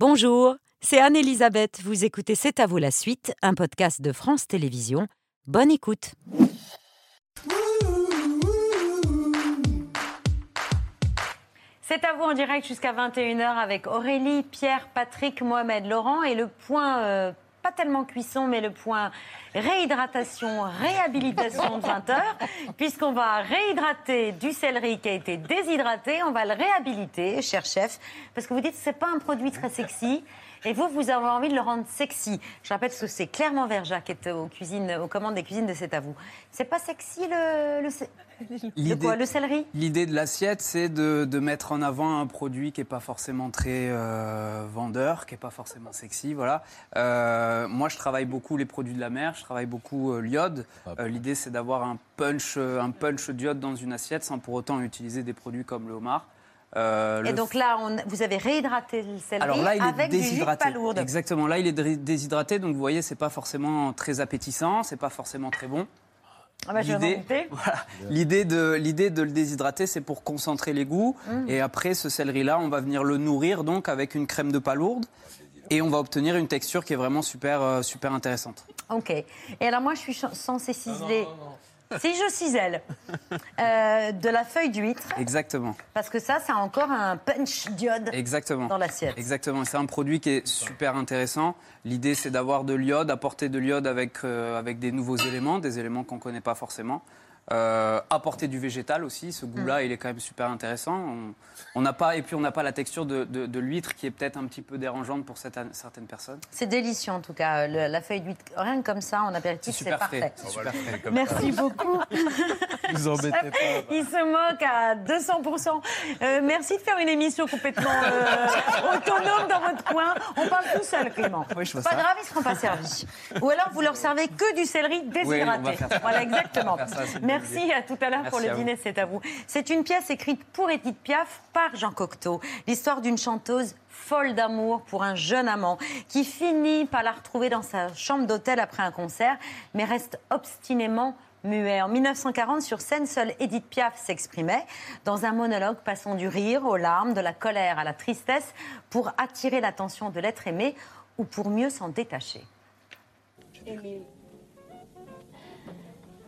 Bonjour, c'est Anne-Elisabeth. Vous écoutez C'est à vous la suite, un podcast de France Télévisions. Bonne écoute. C'est à vous en direct jusqu'à 21h avec Aurélie, Pierre, Patrick, Mohamed, Laurent et le point, euh, tellement cuisson, mais le point réhydratation, réhabilitation de 20h, puisqu'on va réhydrater du céleri qui a été déshydraté, on va le réhabiliter, cher chef, parce que vous dites que ce n'est pas un produit très sexy. Et vous, vous avez envie de le rendre sexy. Je rappelle que c'est Clermont Verja qui est aux, cuisines, aux commandes des cuisines de C'est à vous. C'est pas sexy le, le, le, quoi, le céleri? L'idée de l'assiette, c'est de, de, mettre en avant un produit qui n'est pas forcément très euh, vendeur, qui n'est pas forcément sexy. Voilà. Euh, moi, je travaille beaucoup les produits de la mer, je travaille beaucoup euh, l'iode. Euh, L'idée, c'est d'avoir un punch, un punch d'iode dans une assiette sans pour autant utiliser des produits comme le homard. Euh, et donc là, on, vous avez réhydraté le céleri Alors là, il avec est déshydraté. du jus de palourde. Exactement. Là, il est déshydraté, donc vous voyez, c'est pas forcément très appétissant, c'est pas forcément très bon. Ah bah, L'idée voilà, l'idée de, l'idée de le déshydrater, c'est pour concentrer les goûts. Mmh. Et après, ce céleri-là, on va venir le nourrir donc avec une crème de palourde. Et on va obtenir une texture qui est vraiment super, euh, super intéressante. Ok. Et alors moi, je suis ch- censée ciseler. Si je cisèle euh, de la feuille d'huître, Exactement. parce que ça, ça a encore un punch d'iode Exactement. dans l'assiette. Exactement. C'est un produit qui est super intéressant. L'idée, c'est d'avoir de l'iode, apporter de l'iode avec, euh, avec des nouveaux éléments, des éléments qu'on ne connaît pas forcément. Euh, apporter du végétal aussi, ce goût-là, il est quand même super intéressant. On- n'a pas, et puis on n'a pas la texture de, de- de l'huître qui est peut-être un petit peu dérangeante pour certaines, certaines personnes. C'est délicieux en tout cas, le- la feuille d'huître. Rien que comme ça, en apéritif, c'est super parfait. frais. super frais. Merci beaucoup. Vous embêtez pas. Il se moque à 200%. Euh, merci de faire une émission complètement euh, autonome dans votre coin. On parle tout seul, Clément. Oui, pas ça. grave, ils ne seront pas servis. Ou alors, vous leur servez que du céleri déshydraté. Voilà, exactement. Ça, Merci à tout à l'heure pour le dîner, c'est à vous. C'est une pièce écrite pour Edith Piaf par Jean Cocteau. L'histoire d'une chanteuse folle d'amour pour un jeune amant qui finit par la retrouver dans sa chambre d'hôtel après un concert, mais reste obstinément muet. En 1940, sur scène, seule Edith Piaf s'exprimait dans un monologue passant du rire aux larmes, de la colère à la tristesse, pour attirer l'attention de l'être aimé ou pour mieux s'en détacher. Émile.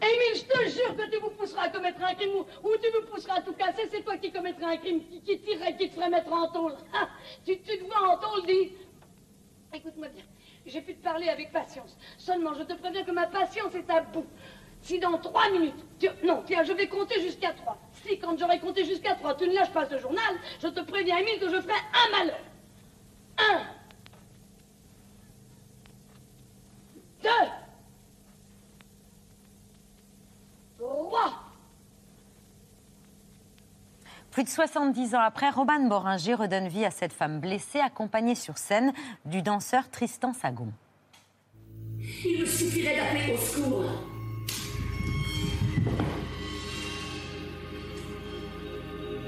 Émile, je te jure que tu vous pousseras à commettre un crime ou, tu me pousseras à tout casser. C'est toi qui commettras un crime, qui, qui tirerait, qui te ferait mettre en tôle. Ah, tu, tu te vois en tôle, dis. Écoute-moi bien. J'ai pu te parler avec patience. Seulement, je te préviens que ma patience est à bout. Si dans trois minutes, tu... non, tiens, je vais compter jusqu'à trois. Si quand j'aurai compté jusqu'à trois, tu ne lâches pas ce journal, je te préviens, Émile, que je ferai un malheur. Un. Deux. Trois. Plus de 70 ans après, Romane Boringer redonne vie à cette femme blessée, accompagnée sur scène du danseur Tristan Sagon. Il me suffirait d'appeler au secours.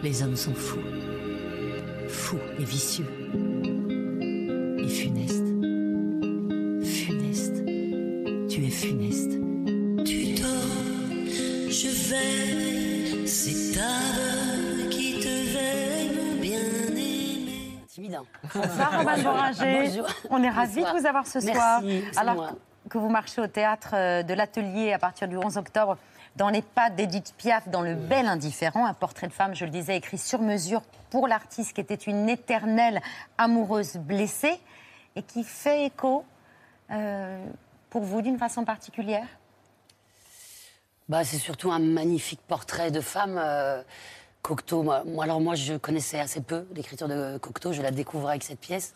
Les hommes sont fous. Fous et vicieux. Et funestes. Funeste. Tu es funeste. Tu dors, je veille, c'est ta veuve qui te veille, mon bien-aimé. Timide. Bonsoir Boringer. Bonjour. On est ravis Bonsoir. de vous avoir ce Merci, soir. Alors moi. que vous marchez au théâtre euh, de l'Atelier à partir du 11 octobre dans les pas d'Edith Piaf, dans Le Bel Indifférent, un portrait de femme, je le disais, écrit sur mesure pour l'artiste qui était une éternelle amoureuse blessée et qui fait écho euh, pour vous d'une façon particulière? Bah, c'est surtout un magnifique portrait de femme. euh, Cocteau, moi, alors moi, je connaissais assez peu l'écriture de Cocteau, je la découvre avec cette pièce.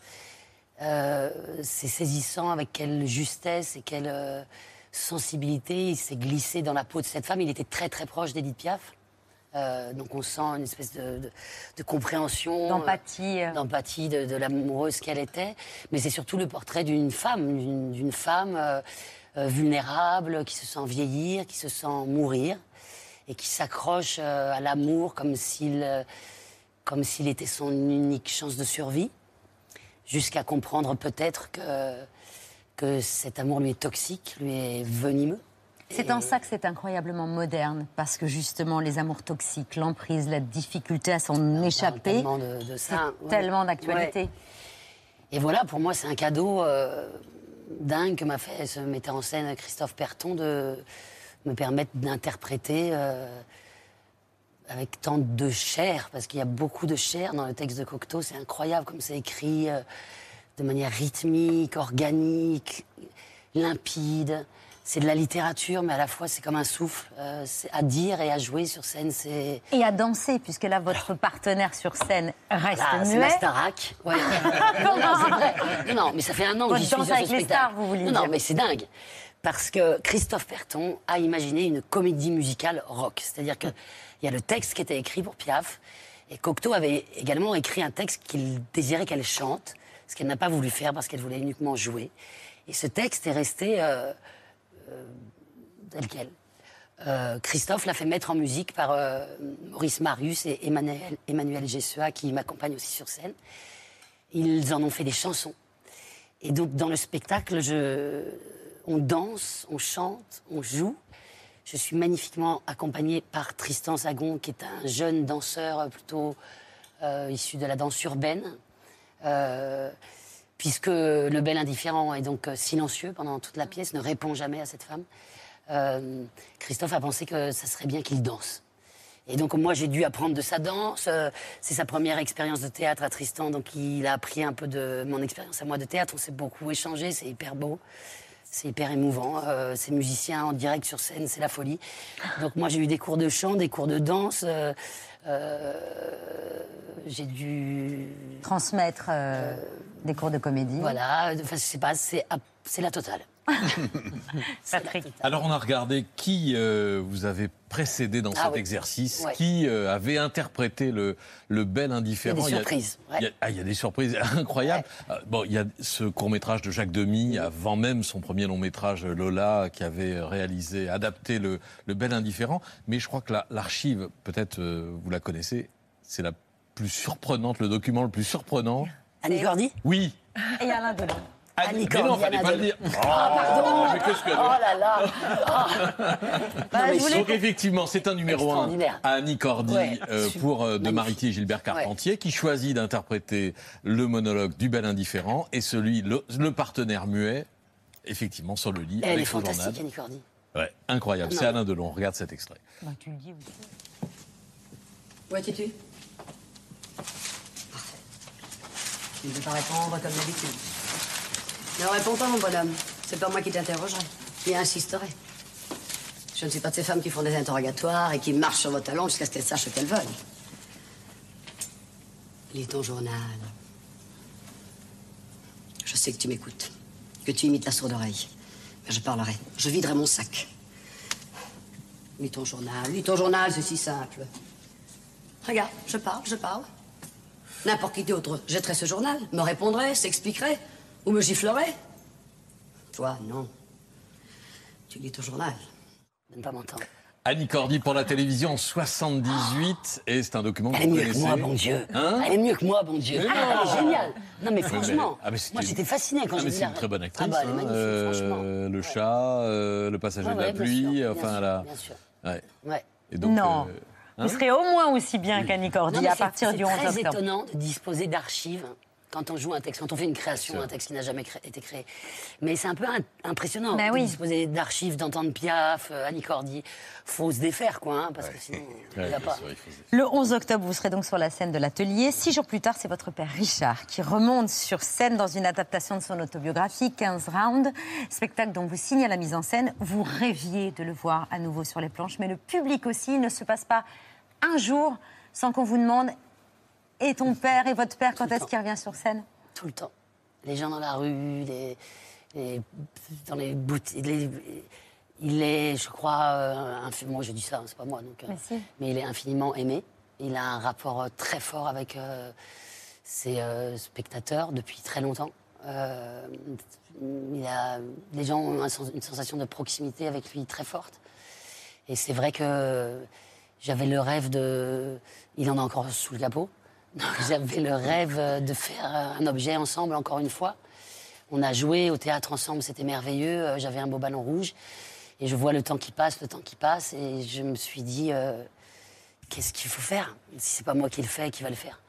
Euh, c'est saisissant avec quelle justesse et quelle sensibilité il s'est glissé dans la peau de cette femme. Il était très très proche d'Edith Piaf. Euh, donc on sent une espèce de, de- de compréhension. D'empathie, euh, euh. D'empathie de, de l'amoureuse qu'elle était. Mais c'est surtout le portrait d'une femme, d'une femme euh, euh, vulnérable, qui se sent vieillir, qui se sent mourir, et qui s'accroche euh, à l'amour comme s'il euh, comme s'il était son unique chance de survie, jusqu'à comprendre peut-être que, que cet amour lui est toxique, lui est venimeux. C'est en ça que c'est incroyablement moderne, parce que justement, les amours toxiques, l'emprise, la difficulté à s'en échapper, tellement de- ça, ouais. tellement d'actualité. Ouais. Et voilà, pour moi, c'est un cadeau euh, dingue que m'a fait ce metteur en scène Christophe Perton de me permettre d'interpréter euh, avec tant de chair, parce qu'il y a beaucoup de chair dans le texte de Cocteau. C'est incroyable comme c'est écrit euh, de manière rythmique, organique, limpide. C'est de la littérature, mais à la fois c'est comme un souffle. Euh, à dire et à jouer sur scène, c'est Et à danser, puisque là, votre partenaire sur scène reste ah, c'est la Starac. Ouais. non, non, c'est vrai. Non, non, mais ça fait un an que j'y suis sur ce avec les spectacle. stars, vous vouliez Non, non, dire. mais c'est dingue. Parce que Christophe Perton a imaginé une comédie musicale rock. C'est-à-dire qu'il y a le texte qui était écrit pour Piaf. Et Cocteau avait également écrit un texte qu'il désirait qu'elle chante, ce qu'elle n'a pas voulu faire parce qu'elle voulait uniquement jouer. Et ce texte est resté euh, euh, tel quel. Euh, Christophe l'a fait mettre en musique par Maurice Marius et Emmanuel, Emmanuel Gessua, qui m'accompagne aussi sur scène. Ils en ont fait des chansons. Et donc, dans le spectacle, on danse, on chante, on joue. Je suis magnifiquement accompagnée par Tristan Zagon, qui est un jeune danseur plutôt issu de la danse urbaine. Euh, puisque le bel indifférent est donc euh, silencieux pendant toute la pièce, ne répond jamais à cette femme. Euh, Christophe a pensé que ça serait bien qu'il danse. Et donc moi j'ai dû apprendre de sa danse. C'est sa première expérience de théâtre à Tristan, donc il a appris un peu de mon expérience à moi de théâtre. On s'est beaucoup échangé, c'est hyper beau, c'est hyper émouvant. Euh, ces musiciens en direct sur scène, c'est la folie. Donc moi j'ai eu des cours de chant, des cours de danse. J'ai dû Transmettre euh, des cours de comédie. voilà, enfin, je sais pas, c'est c'est la totale. Patrick. Alors on a regardé qui euh, vous avez précédé dans Ah cet oui. exercice, Ouais. qui euh, avait interprété le, le bel indifférent. Il y a des surprises, ouais. il y a- ah, il y a des surprises incroyables. Euh, Bon, il y a ce court métrage de Jacques Demy, avant même son premier long métrage Lola, qui avait réalisé, adapté le, le bel indifférent. Mais je crois que la- l'archive, peut-être euh, vous la connaissez, c'est la plus surprenante, le document le plus surprenant. Annie Cordy Oui. Et Alain Delon. Annie mais non, Cordy, fallait pas le dire. pardon. mais qu'est-ce que Oh là là Bah, Donc effectivement, c'est un numéro un Extraordinaire. à Annie Cordy Ouais, euh, pour euh, de. Maritier et Gilbert Carpentier, qui choisit d'interpréter le monologue du bel indifférent et celui le, le partenaire muet, effectivement sur le lit Elle est avec son journal. fantastique, Annie Cordy. Ouais, incroyable. Ah. C'est Alain Delon. Regarde cet extrait. Bah, tu le dis aussi. Où étais-tu? Tu ne veux pas répondre comme d'habitude. Ne réponds pas, mon bonhomme. C'est pas moi qui t'interrogerai, qui insisterai. Je ne suis pas de ces femmes qui font des interrogatoires et qui marchent sur vos talons jusqu'à ce qu'elles sachent ce qu'elles veulent. Lis ton journal. Je sais que tu m'écoutes, que tu imites la sourde oreille. Mais je parlerai. Je viderai mon sac. Lis ton journal, lis ton journal, c'est si simple. Regarde, je parle, je parle. N'importe qui d'autre jetterait ce journal, me répondrait, s'expliquerait, ou me giflerait. Toi, non. Tu lis ton journal. Ne pas m'entendre. Annie Cordy pour la télévision en 78 et c'est un document que Elle est mieux que moi, bon Dieu. Hein Elle est mieux que moi, bon Dieu. Mais non. Elle est géniale. Non, mais franchement, ah, mais moi j'étais fascinée quand Ah, j'ai vu c'est une très bonne actrice. Ah bah, elle est hein. magnifique, Euh, franchement. le Ouais. chat, euh, le passager Ouais, de la ouais, bien pluie, sûr, enfin sûr, la. Bien sûr. Ouais. Ouais. Et donc, Non. euh, Vous hein serez au moins aussi bien qu'Annie Cordy à partir du 11 C'est très octobre. étonnant de disposer d'archives quand on joue un texte, quand on fait une création, un texte qui n'a jamais cré- été créé. Mais c'est un peu impressionnant Ben de oui. disposer d'archives, d'entendre Piaf, euh, Annie Cordy. Faut se défaire, quoi, hein, parce que sinon, il n'y a pas. Le 11 octobre, vous serez donc sur la scène de l'atelier. Six jours plus tard, c'est votre père Richard qui remonte sur scène dans une adaptation de son autobiographie, 15 rounds, spectacle dont vous signez la mise en scène. Vous rêviez de le voir à nouveau sur les planches, mais le public aussi. Il ne se passe pas un jour sans qu'on vous demande et ton père et votre père, quand est-ce qu'il revient sur scène? Tout le temps. Les gens dans la rue, les, les- dans les boutiques. les- il est, je crois, euh, moi je dis ça, hein, c'est pas moi, donc, euh, Mais si. mais il est infiniment aimé. Il a un rapport euh, très fort avec euh, ses euh, spectateurs depuis très longtemps. Il a, les gens ont une sensation de proximité avec lui très forte. Et c'est vrai que j'avais le rêve de. Il en a encore sous le capot. J'avais le rêve de faire un objet ensemble, encore une fois. On a joué au théâtre ensemble, c'était merveilleux. Euh, J'avais un beau ballon rouge. Et je vois le temps qui passe, le temps qui passe. Et je me suis dit, euh, qu'est-ce qu'il faut faire? Si c'est pas moi qui le fais, qui va le faire?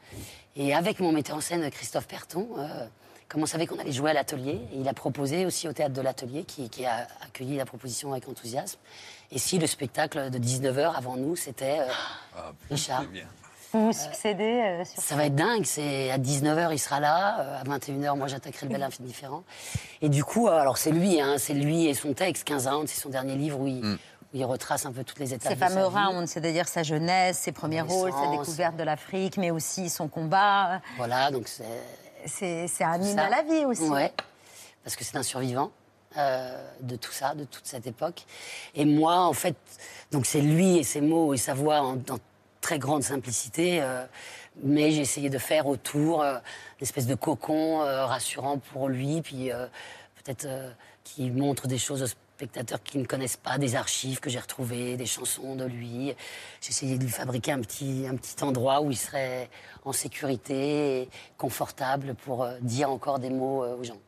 Et avec mon metteur en scène, Christophe Perton, euh, comme on savait qu'on allait jouer à l'atelier, il a proposé aussi au théâtre de l'atelier, qui, qui a accueilli la proposition avec enthousiasme. Et si le spectacle de 19h avant nous, c'était euh, Ah, Richard. bien. Vous vous succédez euh, sur Ça va être dingue, c'est à 19h il sera là, euh, à 21h moi j'attaquerai le bel indifférent. Et du coup, euh, alors c'est lui, hein, c'est lui et son texte, 15 ans, c'est son dernier livre où il, où il retrace un peu toutes les étapes Ces fameux rounds, c'est-à-dire sa jeunesse, ses premiers rôles, sa découverte de l'Afrique, mais aussi son combat. Voilà, donc c'est... C'est un hymne à la vie aussi. Ouais, parce que c'est un survivant euh, de tout ça, de toute cette époque. Et moi, en fait, donc c'est lui et ses mots et sa voix en, en très grande simplicité, euh, mais j'ai essayé de faire autour euh, une espèce de cocon euh, rassurant pour lui, puis euh, peut-être qui montre des choses aux spectateurs qui ne connaissent pas, des archives que j'ai retrouvées, des chansons de lui. J'ai essayé de lui fabriquer un petit, un petit endroit où il serait en sécurité et confortable pour dire encore des mots aux gens.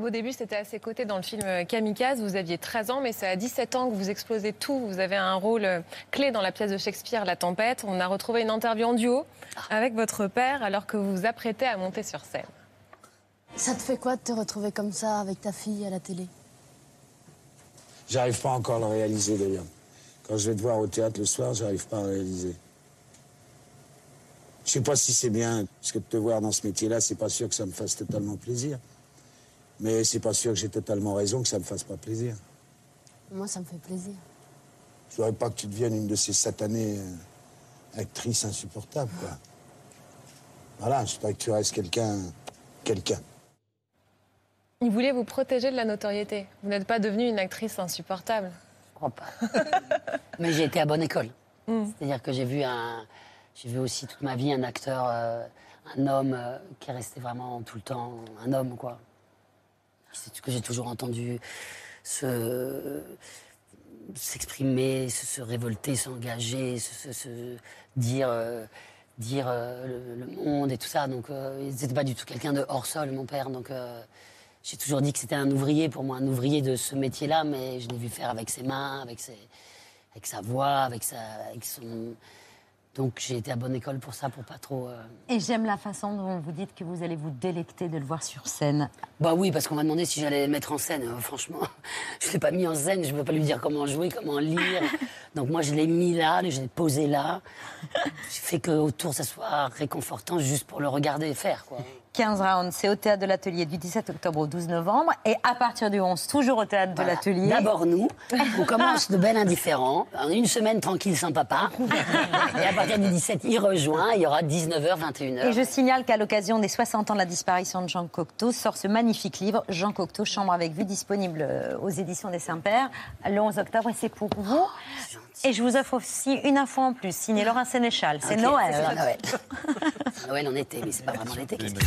Vos débuts, c'était à ses côtés dans le film euh, Kamikaze. Vous aviez 13 ans, mais c'est à 17 ans que vous explosez tout. Vous avez un rôle euh, clé dans la pièce de Shakespeare, La Tempête. On a retrouvé une interview en duo avec votre père alors que vous vous apprêtez à monter sur scène. Ça te fait quoi de te retrouver comme ça avec ta fille à la télé? J'arrive pas encore à le réaliser d'ailleurs. Quand je vais te voir au théâtre le soir, j'arrive pas à le réaliser. Je sais pas si c'est bien, parce que de te voir dans ce métier-là, c'est pas sûr que ça me fasse totalement plaisir. Mais c'est pas sûr que j'ai totalement raison que ça me fasse pas plaisir. Moi, ça me fait plaisir. Je voudrais pas que tu deviennes une de ces satanées euh, actrices insupportables, quoi. Voilà, je voudrais que tu restes quelqu'un. quelqu'un. Il voulait vous protéger de la notoriété. Vous n'êtes pas devenue une actrice insupportable. Je crois pas. Mais j'ai été à bonne école. C'est-à-dire que j'ai vu un, j'ai vu aussi toute ma vie un acteur, euh, un homme euh, qui est resté vraiment tout le temps un homme, quoi. C'est ce que j'ai toujours entendu se s'exprimer, se, révolter, s'engager, se, se- dire, euh, dire euh, le, le monde et tout ça. Donc, euh, c'était pas du tout quelqu'un de hors sol, mon père. Donc, euh, j'ai toujours dit que c'était un ouvrier pour moi, un ouvrier de ce métier-là, mais je l'ai vu faire avec ses mains, avec, ses, avec sa voix, avec, sa, avec son. Donc j'ai été à bonne école pour ça, pour pas trop. euh, Et j'aime la façon dont vous dites que vous allez vous délecter de le voir sur scène. Bah oui, parce qu'on m'a demandé si j'allais le mettre en scène. Euh, franchement, je l'ai pas mis en scène, je ne peux pas lui dire comment jouer, comment lire. Donc moi, je l'ai mis là, je l'ai posé là. J'ai fait que autour, ça soit réconfortant juste pour le regarder faire, quoi. 15 rounds, c'est au théâtre de l'Atelier du 17 octobre au 12 novembre. Et à partir du 11, toujours au théâtre de l'Atelier. D'abord nous, on commence de bel indifférent, en une semaine tranquille sans papa. Et à partir du 17, il rejoint, il y aura 19h, 21h. Et je signale qu'à l'occasion des 60 ans de la disparition de Jean Cocteau, sort ce magnifique livre, Jean Cocteau, Chambre avec vue, disponible euh, aux éditions des Saints-Pères, le 11 octobre, et c'est pour vous. Et je vous offre aussi une info en plus, signée Laurent Sénéchal. C'est Noël. C'est Noël. Noël en été, mais c'est pas vraiment l'été. qu'est-ce que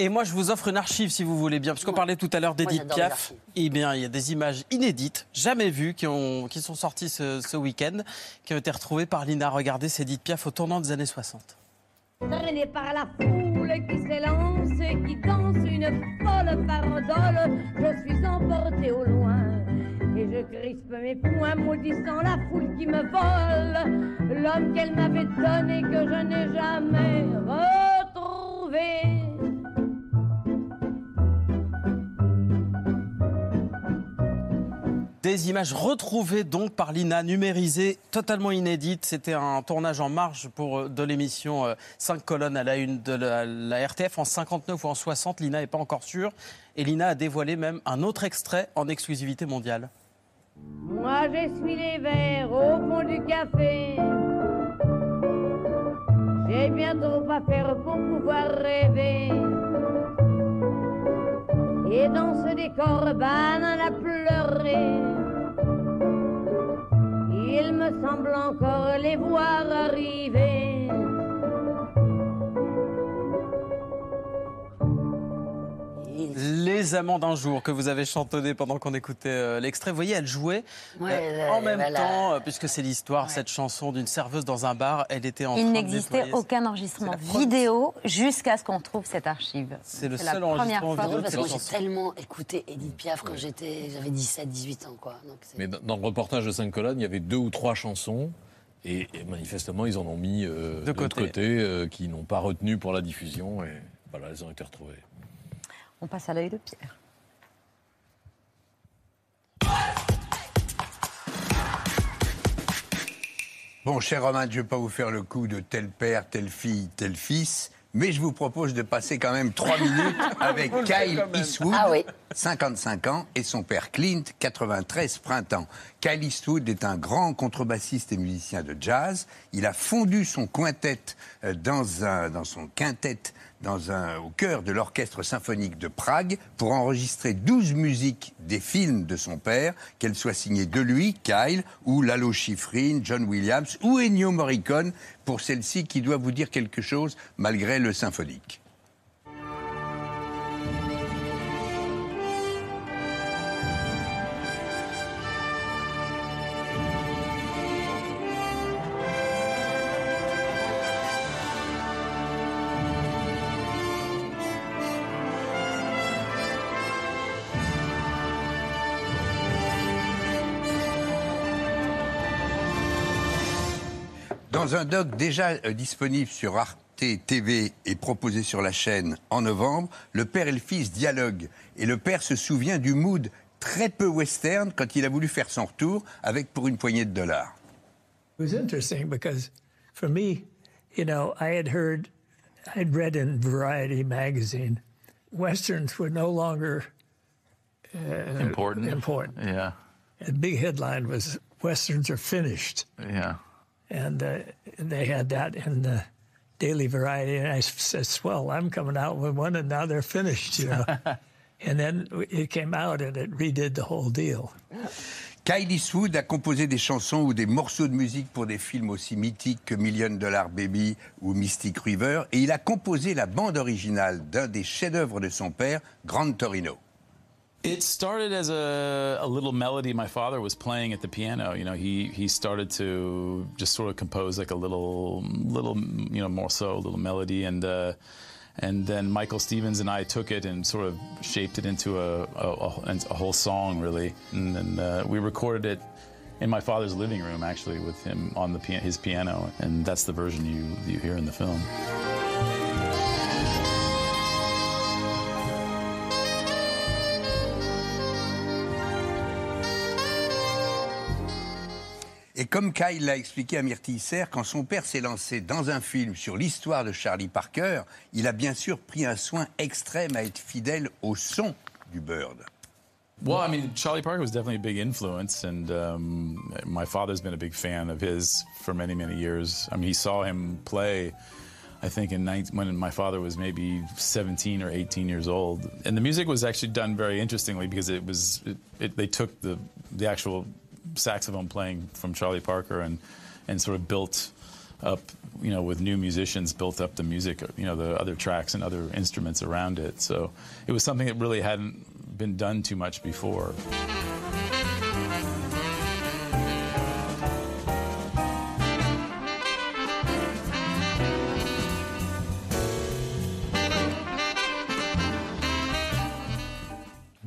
Et moi, je vous offre une archive si vous voulez bien, puisqu'on parlait tout à l'heure d'Edith Piaf. Eh bien, il y a des images inédites, jamais vues, qui, ont, qui sont sorties ce, ce week-end, qui ont été retrouvées par Lina. Regardez, c'est Edith Piaf au tournant des années 60. Traîné par la foule qui s'élance et qui danse une folle farandole, je suis emporté au loin. Et je crispe mes poings, maudissant la foule qui me vole. L'homme qu'elle m'avait donné que je n'ai jamais retrouvé. Des images retrouvées donc par Lina, numérisées, totalement inédites. C'était un tournage en marge pour, euh, de l'émission 5 colonnes à la une de la, RTF en 59 ou en 60. Lina n'est pas encore sûre. Et Lina a dévoilé même un autre extrait en exclusivité mondiale. Moi j'essuie les verres au fond du café. J'ai bien trop à faire pour pouvoir rêver. Et dans ce décor banal à pleurer, il me semble encore les voir arriver. Les amants d'un jour que vous avez chantonné pendant qu'on écoutait euh, l'extrait. Vous voyez, elle jouait euh, Ouais, en elle- même temps, euh, puisque c'est l'histoire, cette chanson d'une serveuse dans un bar. Elle était en Il train de n'existait aucun enregistrement vidéo jusqu'à ce qu'on trouve cette archive. C'est le la seul première enregistrement fois. vidéo parce de que j'ai tellement écouté Edith Piaf quand j'étais, j'avais 17, 18 ans, quoi. Donc Mais dans le reportage de 5 colonnes, il y avait deux ou trois chansons Et, et manifestement, ils en ont mis euh, De de côté. côté, euh, qui n'ont pas retenu pour la diffusion. Et voilà, elles ont été retrouvées. On passe à l'œil de Pierre. Bon, cher Romain, je ne vais pas vous faire le coup de tel père, telle fille, tel fils, mais je vous propose de passer quand même trois minutes avec Kyle. Eastwood, Ah oui. 55 ans, et son père Clint, 93 printemps. Kyle Eastwood est un grand contrebassiste et musicien de jazz. Il a fondu son quintet euh, dans, son quintet au cœur de l'orchestre symphonique de Prague pour enregistrer 12 musiques des films de son père, qu'elles soient signées de lui, Kyle, ou Lalo Schifrin, John Williams ou Ennio Morricone, pour celle-ci qui doit vous dire quelque chose malgré le symphonique. Dans un doc déjà euh, disponible sur Arte TV et proposé sur la chaîne en novembre, le père et le fils dialoguent. Et le père se souvient du mood très peu western quand il a voulu faire son retour avec pour une poignée de dollars. It was interesting because for me, you know, I had heard, I'd read in Variety magazine, Westerns were no longer uh, Important. Important. Yeah. The big headline was Westerns are finished. Yeah. And uh, they had that in the Daily Variety. And I said, swell, I'm coming out with one and now they're finished, you know. and then it came out and it redid the whole deal. Kyle Eastwood a composé des chansons ou des morceaux de musique pour des films aussi mythiques que Million Dollar Baby ou Mystic River, et il a composé la bande originale d'un des chefs-d'œuvre de son père, Grand Torino. It started as a, a little melody my father was playing at the piano. You know, he he started to just sort of compose like a little little you know morceau, a little melody, and uh, and then Michael Stevens and I took it and sort of shaped it into a a, a, a whole song really, and then uh, we recorded it. In my father's living room, actually, with him on the his piano, and that's the version you you hear in the film. Et comme Kyle l'a expliqué à Myrtille Isser, quand son père s'est lancé dans un film sur l'histoire de Charlie Parker, il a bien sûr pris un soin extrême à être fidèle au son du Bird. Well, I mean, Charlie Parker was definitely a big influence, and um, my father's been a big fan of his for many, many years. I mean, he saw him play, I think, in 19, when my father was maybe 17 or 18 years old. And the music was actually done very interestingly because it was, it, it, they took the, the actual saxophone playing from Charlie Parker and, and sort of built up, you know, with new musicians, built up the music, you know, the other tracks and other instruments around it. So it was something that really hadn't been done too much before.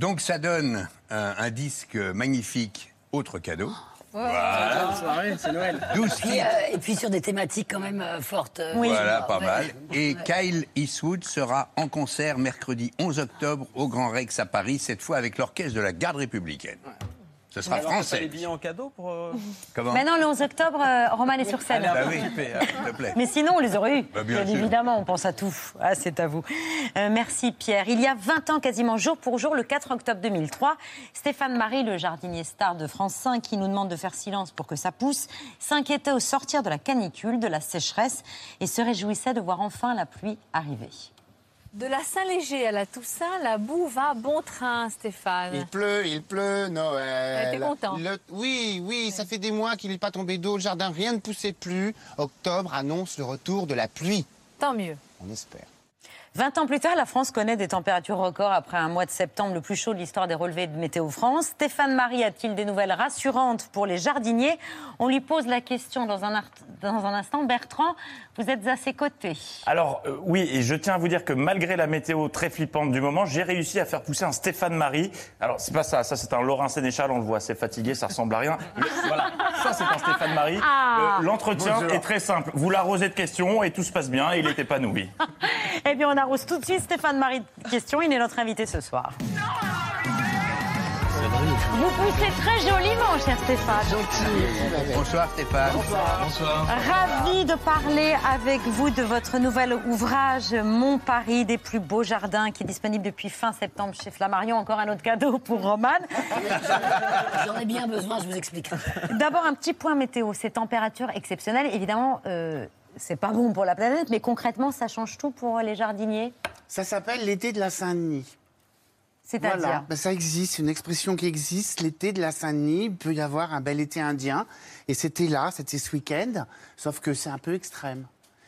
Donc ça donne un, un disque magnifique, autre cadeau. Voilà. c'est Noël. 12 Puis, titres. euh, et puis sur des thématiques quand même euh, fortes. euh, Voilà, ouais, pas ouais. mal. Et Kyle Eastwood sera en concert mercredi 11 octobre au Grand Rex à Paris, cette fois avec l'orchestre de la garde républicaine. Ce sera Alors, français. les billets en cadeau pour. euh, Comment Maintenant, le 11 octobre, euh, Roman est sur scène. Allez, Bah oui, hein. s'il te plaît. Mais sinon, on les aurait eus. Bah, bien sûr. évidemment, on pense à tout. Ah, c'est à vous. Euh, merci Pierre. Il y a 20 ans, quasiment jour pour jour, le 4 octobre 2003, Stéphane Marie, le jardinier star de France 5, qui nous demande de faire silence pour que ça pousse, s'inquiétait au sortir de la canicule, de la sécheresse, et se réjouissait de voir enfin la pluie arriver. De la Saint-Léger à la Toussaint, la boue va bon train, Stéphane. Il pleut, il pleut, Noël. Ouais, t'es content. Le- Oui, oui, ça fait des mois qu'il n'est pas tombé d'eau, le jardin, rien ne poussait plus. Octobre annonce le retour de la pluie. Tant mieux. On espère. 20 ans plus tard, la France connaît des températures records après un mois de septembre le plus chaud de l'histoire des relevés de Météo France. Stéphane Marie a-t-il des nouvelles rassurantes pour les jardiniers? On lui pose la question dans un, art- dans un instant. Bertrand, vous êtes à ses côtés. Alors euh, oui, et je tiens à vous dire que malgré la météo très flippante du moment, j'ai réussi à faire pousser un Stéphane Marie. Alors c'est pas ça, ça c'est un Laurent Sénéchal, on le voit assez fatigué, ça ressemble à rien. Mais voilà, ça c'est un Stéphane Marie. Ah. Euh, L'entretien est très simple. Vous l'arrosez de questions et tout se passe bien et il est épanoui. Eh bien, on arrose tout de suite Stéphane Marie de questions. Il est notre invité ce soir. Vous poussez très joliment, cher Stéphane. Bonsoir Stéphane. Ravi de parler avec vous de votre nouvel ouvrage Mon Paris des plus beaux jardins qui est disponible depuis fin septembre chez Flammarion. Encore un autre cadeau pour Romane. J'en ai bien besoin, je vous explique. D'abord, un petit point météo. Ces températures exceptionnelles, évidemment, euh, c'est pas bon pour la planète, mais concrètement, ça change tout pour les jardiniers. Ça s'appelle l'été de la Saint-Denis. C'est-à-dire Voilà. Ben, ça existe, une expression qui existe. L'été de la Saint-Denis, il peut y avoir un bel été indien. Et c'était là, c'était ce week-end, sauf que c'est un peu extrême.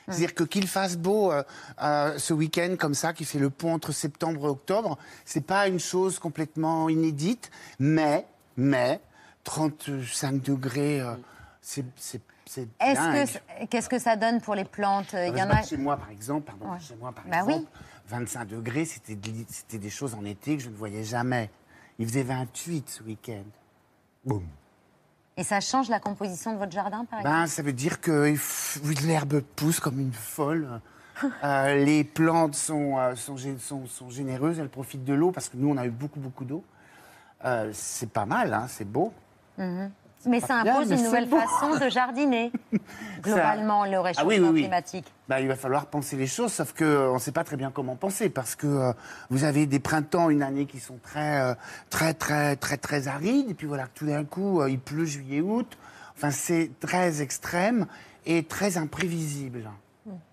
C'est-à-dire que qu'il fasse beau euh, euh, ce week-end comme ça, qui fait le pont entre septembre et octobre, c'est pas une chose complètement inédite, mais, mais, 35 degrés, euh, c'est c'est- que qu'est-ce que ça donne pour les plantes? Il y en a. Chez moi, par exemple, pardon, Ouais. chez moi, par Bah exemple, oui. 25 degrés, c'était de des choses en été que je ne voyais jamais. Il faisait 28 ce week-end. Boum. Et ça change la composition de votre jardin, par exemple? Ben, ça veut dire que l'herbe pousse comme une folle. Euh, les plantes sont, euh, sont- sont généreuses, elles profitent de l'eau parce que nous, on a eu beaucoup, beaucoup d'eau. Euh, c'est pas mal, hein, c'est beau. Mhm. Mais ça bien, impose mais une nouvelle façon de jardiner, globalement, le réchauffement Ah oui, oui, oui. climatique. Bah, il va falloir penser les choses, sauf qu'on ne sait pas très bien comment penser, parce que euh, vous avez des printemps, une année qui sont très, euh, très, très, très, très arides, et puis voilà, tout d'un coup, euh, il pleut juillet, août. Enfin, c'est très extrême et très imprévisible.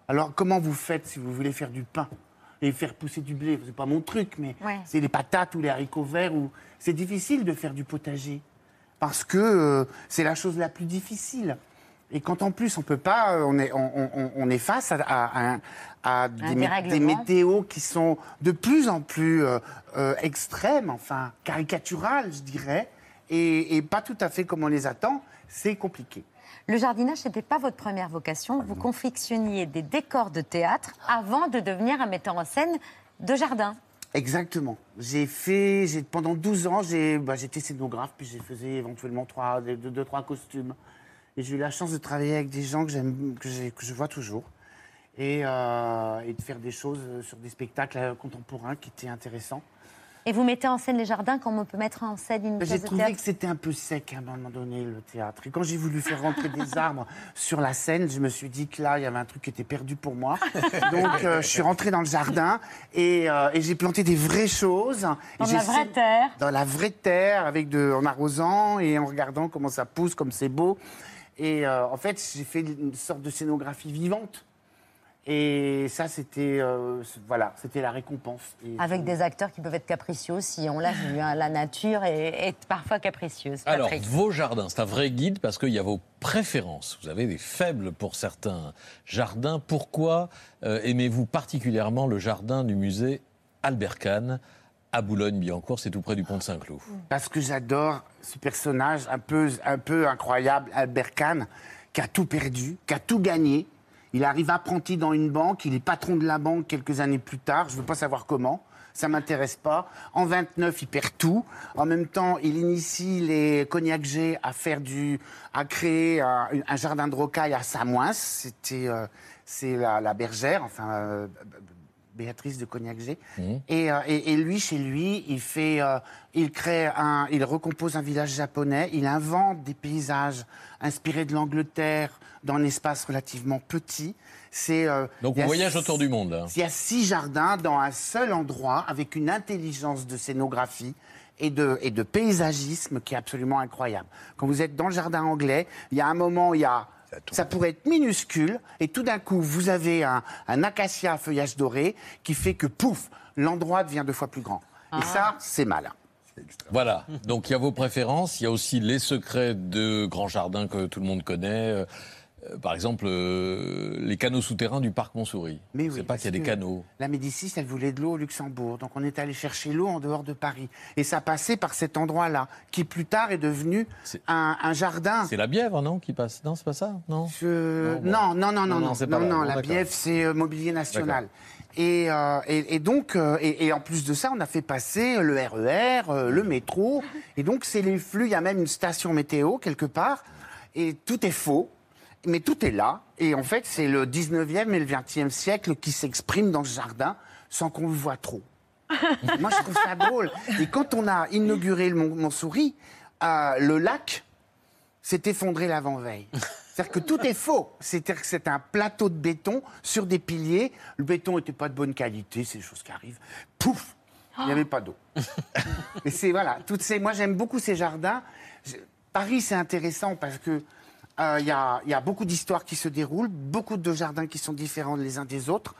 Alors, comment vous faites si vous voulez faire du pain et faire pousser du blé? C'est pas mon truc, mais Ouais. c'est les patates ou les haricots verts. Ou... C'est difficile de faire du potager parce que euh, c'est la chose la plus difficile. Et quand en plus on peut pas, euh, on est, on, on- on est face à, à- à- à des, météos qui sont de plus en plus euh, euh, extrêmes, enfin caricaturales, je dirais, et, et pas tout à fait comme on les attend. C'est compliqué. Le jardinage, ce n'était pas votre première vocation. Vous confectionniez des décors de théâtre avant de devenir un metteur en scène de jardin. Exactement. J'ai fait, pendant 12 ans, j'ai, bah, j'étais scénographe, puis j'ai faisais éventuellement trois, deux, deux, trois costumes. Et j'ai eu la chance de travailler avec des gens que je vois toujours, et, euh, et de faire des choses sur des spectacles euh, contemporains qui étaient intéressants. Et vous mettez en scène les jardins comme on peut mettre en scène une J'ai pièce de trouvé théâtre que c'était un peu sec à un moment donné, le théâtre. Et quand j'ai voulu faire rentrer des arbres sur la scène, je me suis dit que là, il y avait un truc qui était perdu pour moi. Donc, euh, je suis rentré dans le jardin et, euh, et j'ai planté des vraies choses. Dans la j'ai vraie terre. Dans la vraie terre, avec de, en arrosant et en regardant comment ça pousse, comme c'est beau. Et euh, en fait, j'ai fait une sorte de scénographie vivante. Et ça, c'était euh, voilà, c'était la récompense. Et Avec des acteurs qui peuvent être capricieux aussi. On l'a vu, hein, la nature est, est parfois capricieuse. Alors, vos jardins, c'est un vrai guide parce qu'il y a vos préférences. Vous avez des faibles pour certains jardins. Pourquoi euh, aimez-vous particulièrement le jardin du musée Albert Kahn à Boulogne-Billancourt? C'est tout près du pont de Saint-Cloud. Parce que j'adore ce personnage un peu, un peu incroyable, Albert Kahn, qui a tout perdu, qui a tout gagné. Il arrive apprenti dans une banque, il est patron de la banque quelques années plus tard, je ne veux pas savoir comment, ça m'intéresse pas. En 29, il perd tout. En même temps, il initie les Cognac G à faire du, à créer un, un jardin de rocaille à Samoins. C'était, euh, c'est la, la bergère, enfin, euh, Béatrice de Cognac-G. Et, euh, et- et lui, chez lui, il fait, euh, il crée un, il recompose un village japonais. Il invente des paysages inspirés de l'Angleterre dans un espace relativement petit. C'est euh, Donc, on voyage six- autour du monde. hein. Il y a six jardins dans un seul endroit avec une intelligence de scénographie et de, et de paysagisme qui est absolument incroyable. Quand vous êtes dans le jardin anglais, il y a un moment, il y a, ça pourrait être minuscule et tout d'un coup, vous avez un, un acacia à feuillage doré qui fait que pouf, l'endroit devient deux fois plus grand. Et ça, c'est malin. Voilà. Donc, il y a vos préférences. Il y a aussi les secrets de grands jardins que tout le monde connaît. Euh, par exemple, euh, les canaux souterrains du parc Montsouris. Mais C'est oui, pas qu'il y a des canaux. La Médicis, elle voulait de l'eau au Luxembourg. Donc on est allé chercher l'eau en dehors de Paris. Et ça passait par cet endroit-là, qui plus tard est devenu un, un jardin. C'est la Bièvre, non, qui passe Non, c'est pas ça Non. Je- bon. Non, non, non, non, Non, non, non, non, c'est non, la. Bièvre, c'est euh, Mobilier National. Et, euh, et, et donc, euh, et, et en plus de ça, on a fait passer le RER, euh, le métro. Et donc, c'est les flux. Il y a même une station météo quelque part. Et tout est faux. Mais tout est là. Et en fait, c'est le 19e et le 20e siècle qui s'expriment dans ce jardin sans qu'on le voit trop. Moi, je trouve ça drôle. Et quand on a inauguré le Mont- Montsouris, euh, le lac s'est effondré l'avant-veille. C'est-à-dire que tout est faux. C'est-à-dire que c'est un plateau de béton sur des piliers. Le béton n'était pas de bonne qualité, c'est des choses qui arrivent. Pouf Il n'y avait pas d'eau. Et c'est voilà, toutes ces. Moi, j'aime beaucoup ces jardins. Paris, c'est intéressant parce que euh, il y, a, il y a beaucoup d'histoires qui se déroulent, beaucoup de jardins qui sont différents les uns des autres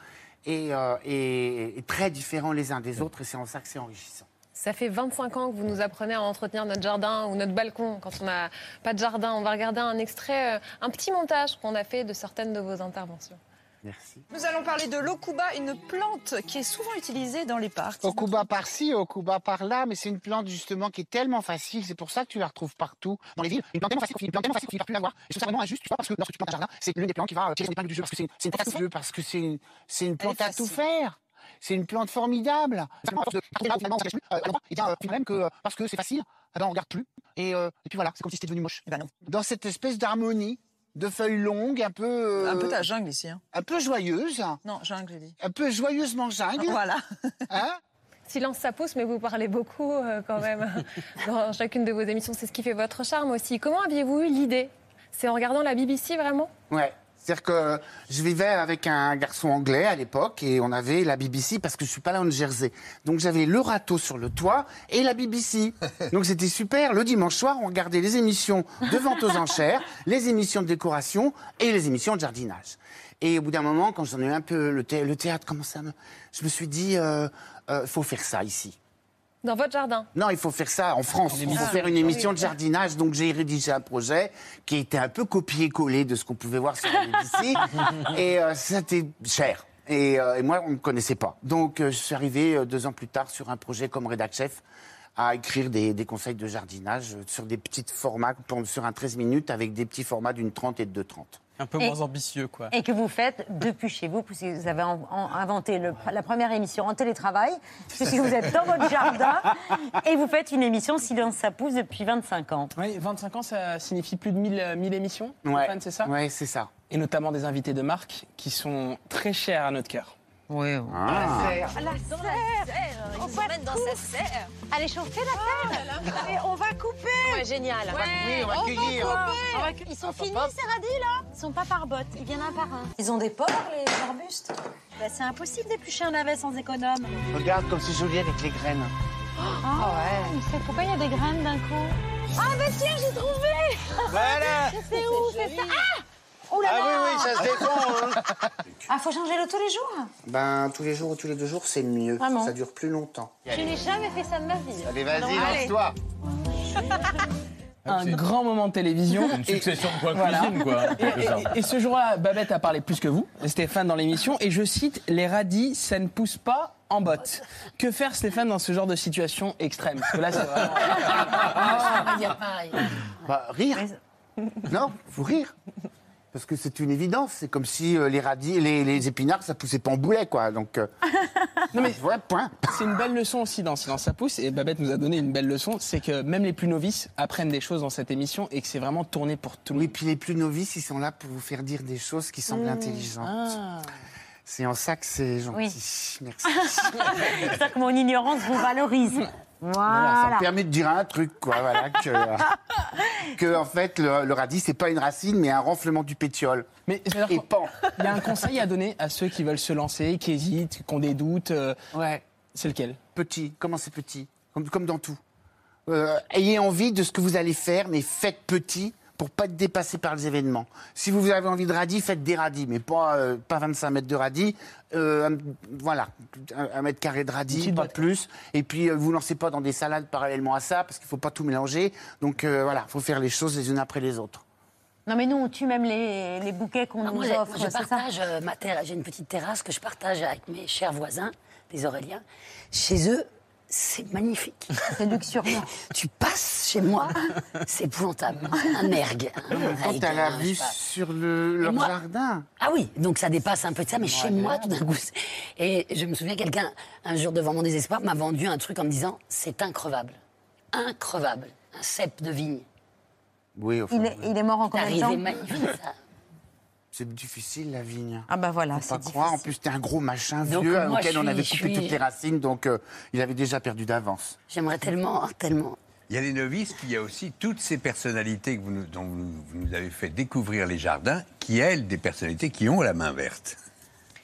et, euh, et- et très différents les uns des autres. Et c'est en ça que c'est enrichissant. Ça fait 25 ans que vous nous apprenez à entretenir notre jardin ou notre balcon quand on n'a pas de jardin. On va regarder un extrait, euh, un petit montage qu'on a fait de certaines de vos interventions. Merci. Nous allons parler de l'okuba, une plante qui est souvent utilisée dans les parcs. Okuba par-ci, Okuba par-là, mais c'est une plante justement qui est tellement facile, c'est pour ça que tu la retrouves partout dans les villes. Une plante tellement facile, une plante tellement facile qu'on finit par plus la voir. Et je trouve ça vraiment injuste, tu vois, parce que lorsque tu plantes un jardin, c'est l'une des plantes qui va euh, tirer son épingle du jeu, parce que c'est une, une plante facile, parce que c'est une, plante à tout faire. C'est une plante formidable. À euh, à euh, finalement, même que parce que c'est facile, eh ben, on regarde plus. Et, et puis voilà, c'est comme si c'était devenu moche. Dans cette espèce d'harmonie, de feuilles longues, un peu. euh, Un peu ta jungle ici. Hein. Un peu joyeuse. Non, jungle, j'ai dit. Un peu joyeusement jungle. Voilà. Hein Silence, ça pousse, mais vous parlez beaucoup euh, quand même dans chacune de vos émissions. C'est ce qui fait votre charme aussi. Comment aviez-vous eu l'idée? C'est en regardant la BBC vraiment? Ouais. C'est-à-dire que je vivais avec un garçon anglais à l'époque et on avait la BBC parce que je suis pas là en Jersey. Donc j'avais le râteau sur le toit et la BBC. Donc c'était super. Le dimanche soir, on regardait les émissions de vente aux enchères, les émissions de décoration et les émissions de jardinage. Et au bout d'un moment, quand j'en ai eu un peu le, thé- le théâtre commençait à me... Je me suis dit, euh, euh, faut faire ça ici. Dans votre jardin Non, il faut faire ça en France. Il faut faire une émission de jardinage. Donc j'ai rédigé un projet qui était un peu copié-collé de ce qu'on pouvait voir sur BBC. et euh, c'était cher. Et, euh, et moi, on ne me connaissait pas. Donc euh, je suis arrivé euh, deux ans plus tard sur un projet comme rédac chef à écrire des, des conseils de jardinage sur des petits formats, sur un 13 minutes avec des petits formats d'une 30 et de 2,30. Un peu Et- moins ambitieux, quoi. Et que vous faites depuis chez vous, puisque vous avez en- en- inventé le- la première émission en télétravail, puisque vous êtes dans votre jardin, et vous faites une émission Silence ça pousse depuis 25 ans. Oui, 25 ans, ça signifie plus de 1000, euh, 1000 émissions, Ouais. Stéphane, c'est ça? Ouais, c'est ça. Et notamment des invités de marque qui sont très chers à notre cœur. Oui. Ah. La serre. On se mène dans sa serre. Allez chauffer la terre. Et on va couper. Ouais, génial. On va couper, on va cueillir. Va cu- Ils sont finis ces radis là. Ils sont pas par botte, ils viennent un par un. Ils ont des porcs, les arbustes. Bah, c'est impossible d'éplucher un navet sans économe. Regarde comme c'est joli avec les graines. Ah ouais. Mais c'est pourquoi il y a des graines d'un coup? Ah bah tiens, j'ai trouvé. Voilà. C'est où C'est ça? Ah Oh là Ah là oui, oui, ça se défend. hein. Ah, faut changer l'eau tous les jours Ben, tous les jours ou tous les deux jours, c'est mieux. Vraiment Ça dure plus longtemps. Je n'ai jamais fait ça de ma vie. Allez, vas-y, lance-toi. Un grand moment de télévision. Une succession de points Voilà. cuisine, quoi. Et, et- et ce jour-là, Babette a parlé plus que vous, Stéphane, dans l'émission. Et je cite Les radis, ça ne pousse pas en botte. Que faire, Stéphane, dans ce genre de situation extrême? Parce que là, c'est vraiment. Ah. Bah, rire. Non, faut rire. Parce que c'est une évidence. C'est comme si euh, les radis, les, les épinards, ça poussait pas en boulet, quoi. Donc, euh, Non, mais ouais, point. c'est une belle leçon aussi dans Silence ça pousse. Et Babette nous a donné une belle leçon. C'est que même les plus novices apprennent des choses dans cette émission et que c'est vraiment tourné pour tout le Oui, monde. puis les plus novices, ils sont là pour vous faire dire des choses qui semblent intelligentes. Ah. C'est en ça que c'est gentil. Oui. Merci. C'est ça que mon ignorance vous valorise. Voilà, ça me permet de dire un truc, quoi. Voilà, que, euh, que en fait, le, le radis, c'est pas une racine, mais un renflement du pétiole. Mais Et pan. il y a un conseil à donner à ceux qui veulent se lancer, qui hésitent, qui ont des doutes. euh, Ouais. C'est lequel? Petit. Comment c'est petit? Comme, comme dans tout. Euh, ayez envie de ce que vous allez faire, mais faites petit pour pas être dépassé par les événements. Si vous avez envie de radis, faites des radis, mais pas, euh, pas 25 mètres de radis. Euh, un- voilà, un, un mètre carré de radis, pas boîte. plus. Et puis, euh, vous lancez pas dans des salades parallèlement à ça, parce qu'il faut pas tout mélanger. Donc euh, voilà, faut faire les choses les unes après les autres. Non, mais nous, on tue même les, les bouquets qu'on Ah, nous moi, offre. je partage ma terre. J'ai une petite terrasse que je partage avec mes chers voisins, les Auréliens. Chez eux, c'est magnifique. C'est luxuriant. tu passes chez moi, c'est épouvantable. Un ergue. un- Quand t'as la vue sur le, leur moi- jardin. Ah oui, donc ça dépasse un peu de ça, mais chez moi, tout d'un coup. Et je me souviens, quelqu'un, un jour, devant mon désespoir, m'a vendu un truc en me disant c'est increvable. Increvable. Un cep de vigne. Oui, au fond, Il est, il est mort en C'est combien de temps? magnifique, ça. C'est difficile la vigne. Ah bah voilà, c'est pas difficile. croire. En plus, c'était un gros machin Donc, vieux moi, auquel on avait coupé suis- toutes les racines, donc euh, il avait déjà perdu d'avance. J'aimerais tellement, tellement. Il y a les novices, puis il y a aussi toutes ces personnalités que vous nous- dont vous, vous nous avez fait découvrir les jardins, qui, elles, des personnalités qui ont la main verte.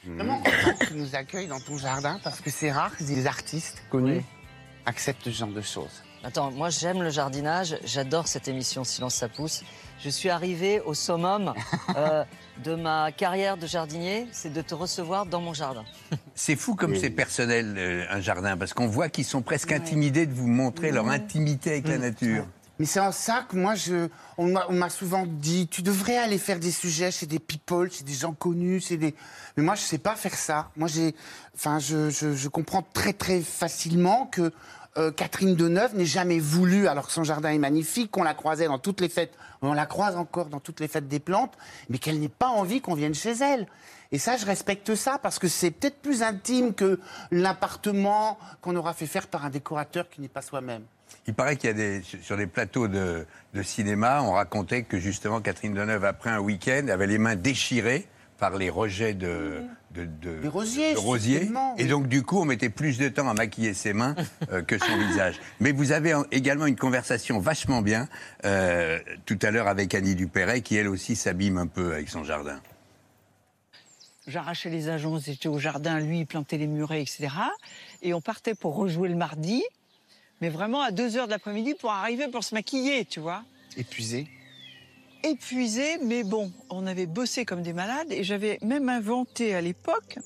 Vraiment content que tu nous accueilles dans ton jardin parce que c'est rare que des artistes connus acceptent ce genre de choses. Attends, moi j'aime le jardinage, j'adore cette émission Silence ça pousse. Je suis arrivé au summum euh, de ma carrière de jardinier, c'est de te recevoir dans mon jardin. C'est fou comme c'est personnel, euh, un jardin, parce qu'on voit qu'ils sont presque intimidés de vous montrer leur intimité avec la nature. Mais c'est en ça que moi, je, on m'a on m'a souvent dit, tu devrais aller faire des sujets chez des people, chez des gens connus, chez des... Mais moi, je sais pas faire ça. Moi, j'ai, enfin, je, je, je comprends très très facilement que euh, Catherine Deneuve n'ait jamais voulu, alors que son jardin est magnifique, qu'on la croisait dans toutes les fêtes, on la croise encore dans toutes les fêtes des plantes, mais qu'elle n'ait pas envie qu'on vienne chez elle. Et ça, je respecte ça parce que c'est peut-être plus intime que l'appartement qu'on aura fait faire par un décorateur qui n'est pas soi-même. Il paraît qu'il y a des, sur des plateaux de cinéma, on racontait que justement Catherine Deneuve, après un week-end, avait les mains déchirées par les rejets de, de, de- Des rosiers, de rosiers. certainement, Et donc, du coup, on mettait plus de temps à maquiller ses mains euh, que son visage. Mais vous avez en- également une conversation vachement bien euh, tout à l'heure avec Annie Dupéret, qui elle aussi s'abîme un peu avec son jardin. J'arrachais les agences, j'étais au jardin, lui, il plantait les murets, etc. Et on partait pour rejouer le mardi, mais vraiment à 2 heures de l'après-midi pour arriver pour se maquiller, tu vois. Épuisé. Épuisé, mais bon, on avait bossé comme des malades et j'avais même inventé à l'époque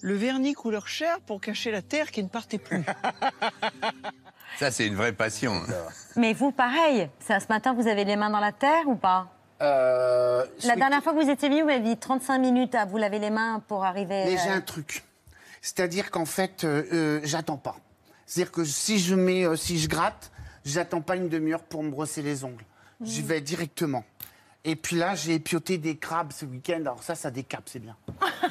le vernis couleur chair pour cacher la terre qui ne partait plus. Ça, c'est une vraie passion. Mais vous, pareil, ça, ce matin, vous avez les mains dans la terre ou pas? Euh, La dernière fois que vous étiez venu, vous m'avez dit 35 minutes à vous laver les mains pour arriver. Mais j'ai un truc. C'est-à-dire qu'en fait, euh, euh, j'attends pas. C'est-à-dire que si je mets, euh, si je gratte, j'attends pas une demi-heure pour me brosser les ongles. J'y vais directement. Et puis là, j'ai épioté des crabes ce week-end. Alors ça, ça décape, c'est bien.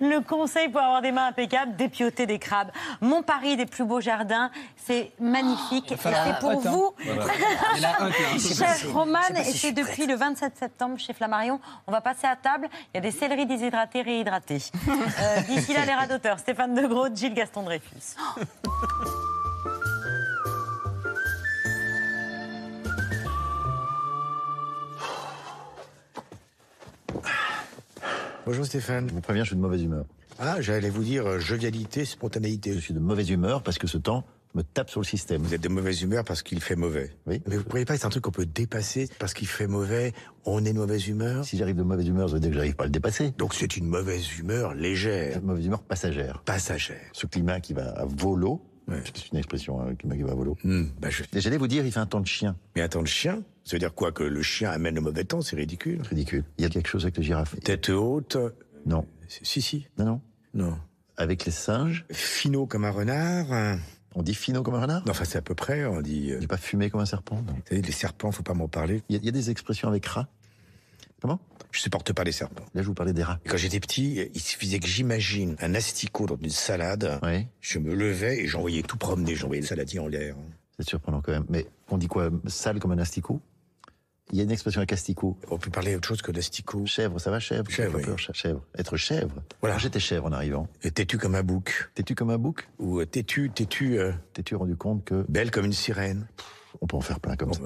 Le conseil pour avoir des mains impeccables, dépioter des crabes. Mon pari des plus beaux jardins, c'est magnifique. Et c'est pour Attends. vous, Voilà. Pressé. Roman, et si c'est depuis le 27 septembre chez Flammarion. On va passer à table. Il y a des céleris déshydratés, réhydratés. Euh, D'ici là, les radoteurs. Stéphane De Groot, Gilles Gaston Dreyfus. Bonjour Stéphane. Je vous préviens, je suis de mauvaise humeur. Ah, j'allais vous dire euh, jovialité, spontanéité. Je suis de mauvaise humeur parce que ce temps me tape sur le système. Vous êtes de mauvaise humeur parce qu'il fait mauvais. Oui. Mais vous ne pourriez pas, c'est un truc qu'on peut dépasser parce qu'il fait mauvais, on est de mauvaise humeur? Si j'arrive de mauvaise humeur, ça veut dire que j'arrive pas à le dépasser. Donc c'est une mauvaise humeur légère. Une mauvaise humeur passagère. Passagère. Ce climat qui va à volo. C'est une expression, hein, climat qui va à volo. Et J'allais vous dire, il fait un temps de chien. Mais un temps de chien? Ça veut dire quoi Que le chien amène le mauvais temps? C'est ridicule. Ridicule. Il y a quelque chose avec le girafe. Tête haute? Non. Si, si. Non, non. Non. Avec les singes? Finot comme un renard? On dit finot comme un renard? Non, enfin c'est à peu près, on dit... Euh... pas fumé comme un serpent Vous savez, les serpents, faut pas m'en parler. Il y, a- il y a des expressions avec rat Comment? Je supporte pas les serpents. Là, je vous parlais des rats. Quand j'étais petit, il suffisait que j'imagine un asticot dans une salade. Je me levais et j'envoyais tout promener, j'envoyais le saladier en l'air. C'est surprenant quand même. Mais on dit quoi? Sale comme un asticot? Il y a une expression avec asticot. On peut parler autre chose que d'asticot. Chèvre, ça va, chèvre? Chèvre, Pas peur, ch- chèvre. Être chèvre. Voilà. J'étais chèvre en arrivant. Et têtu comme un bouc? Têtu comme un bouc? Ou euh, têtu, têtu... euh, T'es-tu rendu compte que... Belle comme une sirène? On peut en faire plein comme ça.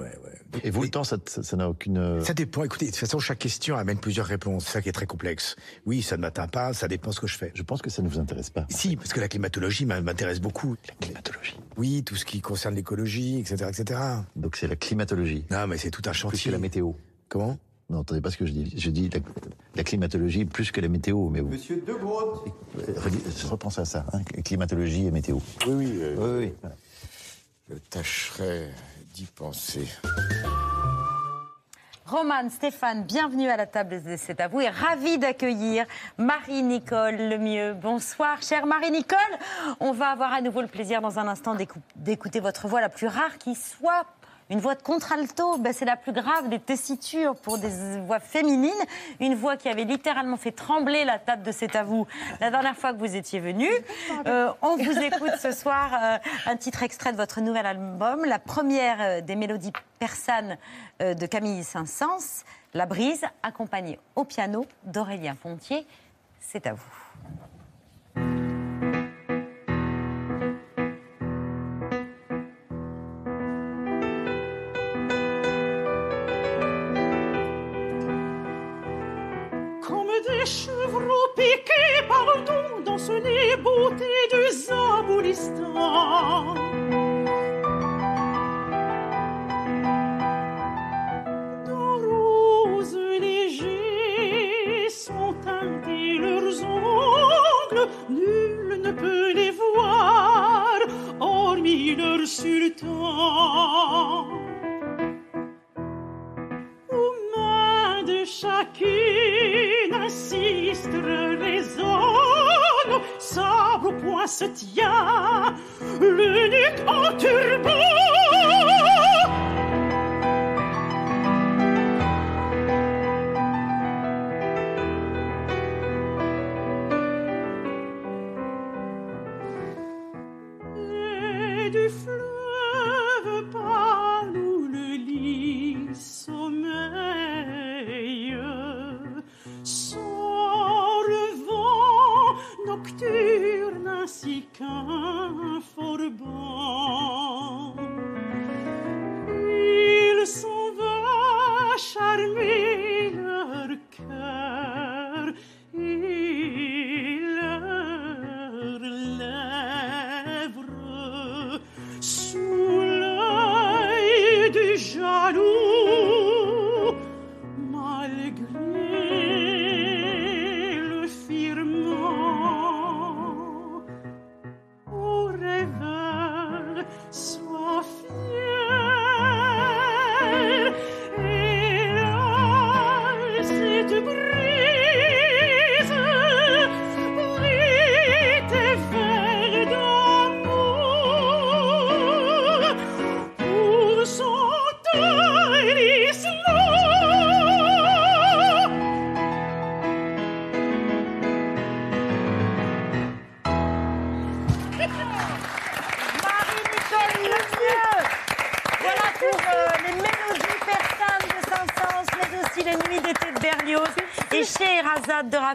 Et vous, le temps, ça ça- ça n'a aucune... euh, Ça dépend. Écoutez, de toute façon, chaque question amène plusieurs réponses. C'est ça qui est très complexe. Oui, ça ne m'atteint pas, ça dépend ce que je fais. Je pense que ça ne vous intéresse pas. Si, parce que la climatologie m'a- m'intéresse beaucoup. La climatologie Oui, tout ce qui concerne l'écologie, etc., etc. Donc c'est la climatologie Non, mais c'est tout un chantier. Plus que la météo. Comment? Non, attendez pas ce que je dis. Je dis la, la climatologie plus que la météo. Mais vous... Monsieur De Groot. Je repense à ça, hein, climatologie et météo. Oui, oui. oui, oui. Je tâcherai d'y penser. Romane, Stéphane, bienvenue à la table de C'est à vous et ravi d'accueillir Marie-Nicole Lemieux. Bonsoir, chère Marie-Nicole. On va avoir à nouveau le plaisir dans un instant d'écou- d'écouter votre voix la plus rare qui soit. Une voix de contralto, ben, c'est la plus grave des tessitures pour des voix féminines. Une voix qui avait littéralement fait trembler la table de C'est à vous la dernière fois que vous étiez venu. Euh, on vous écoute ce soir euh, un titre extrait de votre nouvel album, la première euh, des mélodies persanes de Camille Saint-Saëns, La Brise, accompagnée au piano d'Aurélien Pontier. C'est à vous. Les beautés du Zaboulistan. Se tient, l'eunuque en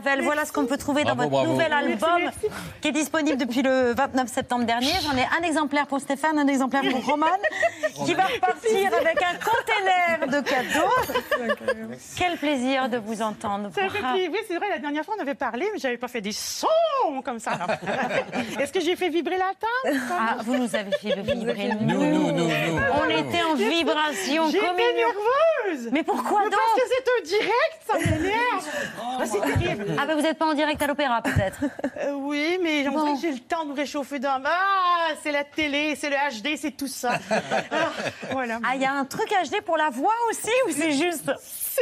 Ravel. Voilà ce qu'on peut trouver dans Bravo, votre bravo. nouvel album qui est disponible depuis le 29 septembre dernier. J'en ai un exemplaire pour Stéphane, un exemplaire pour Roman, qui va repartir avec un container de cadeaux. Quel plaisir de vous entendre. Ça fait Bravo. plaisir. Oui, c'est vrai, la dernière fois, on avait parlé, mais j'avais pas fait des sons comme ça. Est-ce que j'ai fait vibrer la table? Ah, vous nous avez fait vibrer. Nous, nous, nous, nous. On était en vibration J'étais commune. Nerveuse. Mais pourquoi Mais donc Parce que c'est au direct, ça m'énerve. Ah, c'est terrible. Ah, ben vous n'êtes pas en direct à l'opéra, peut-être Euh, oui, mais Bon. j'ai le temps de me réchauffer dans... Ah, c'est la télé, c'est le HD, c'est tout ça. Ah, voilà. Ah, il y a un truc HD pour la voix aussi ou c'est juste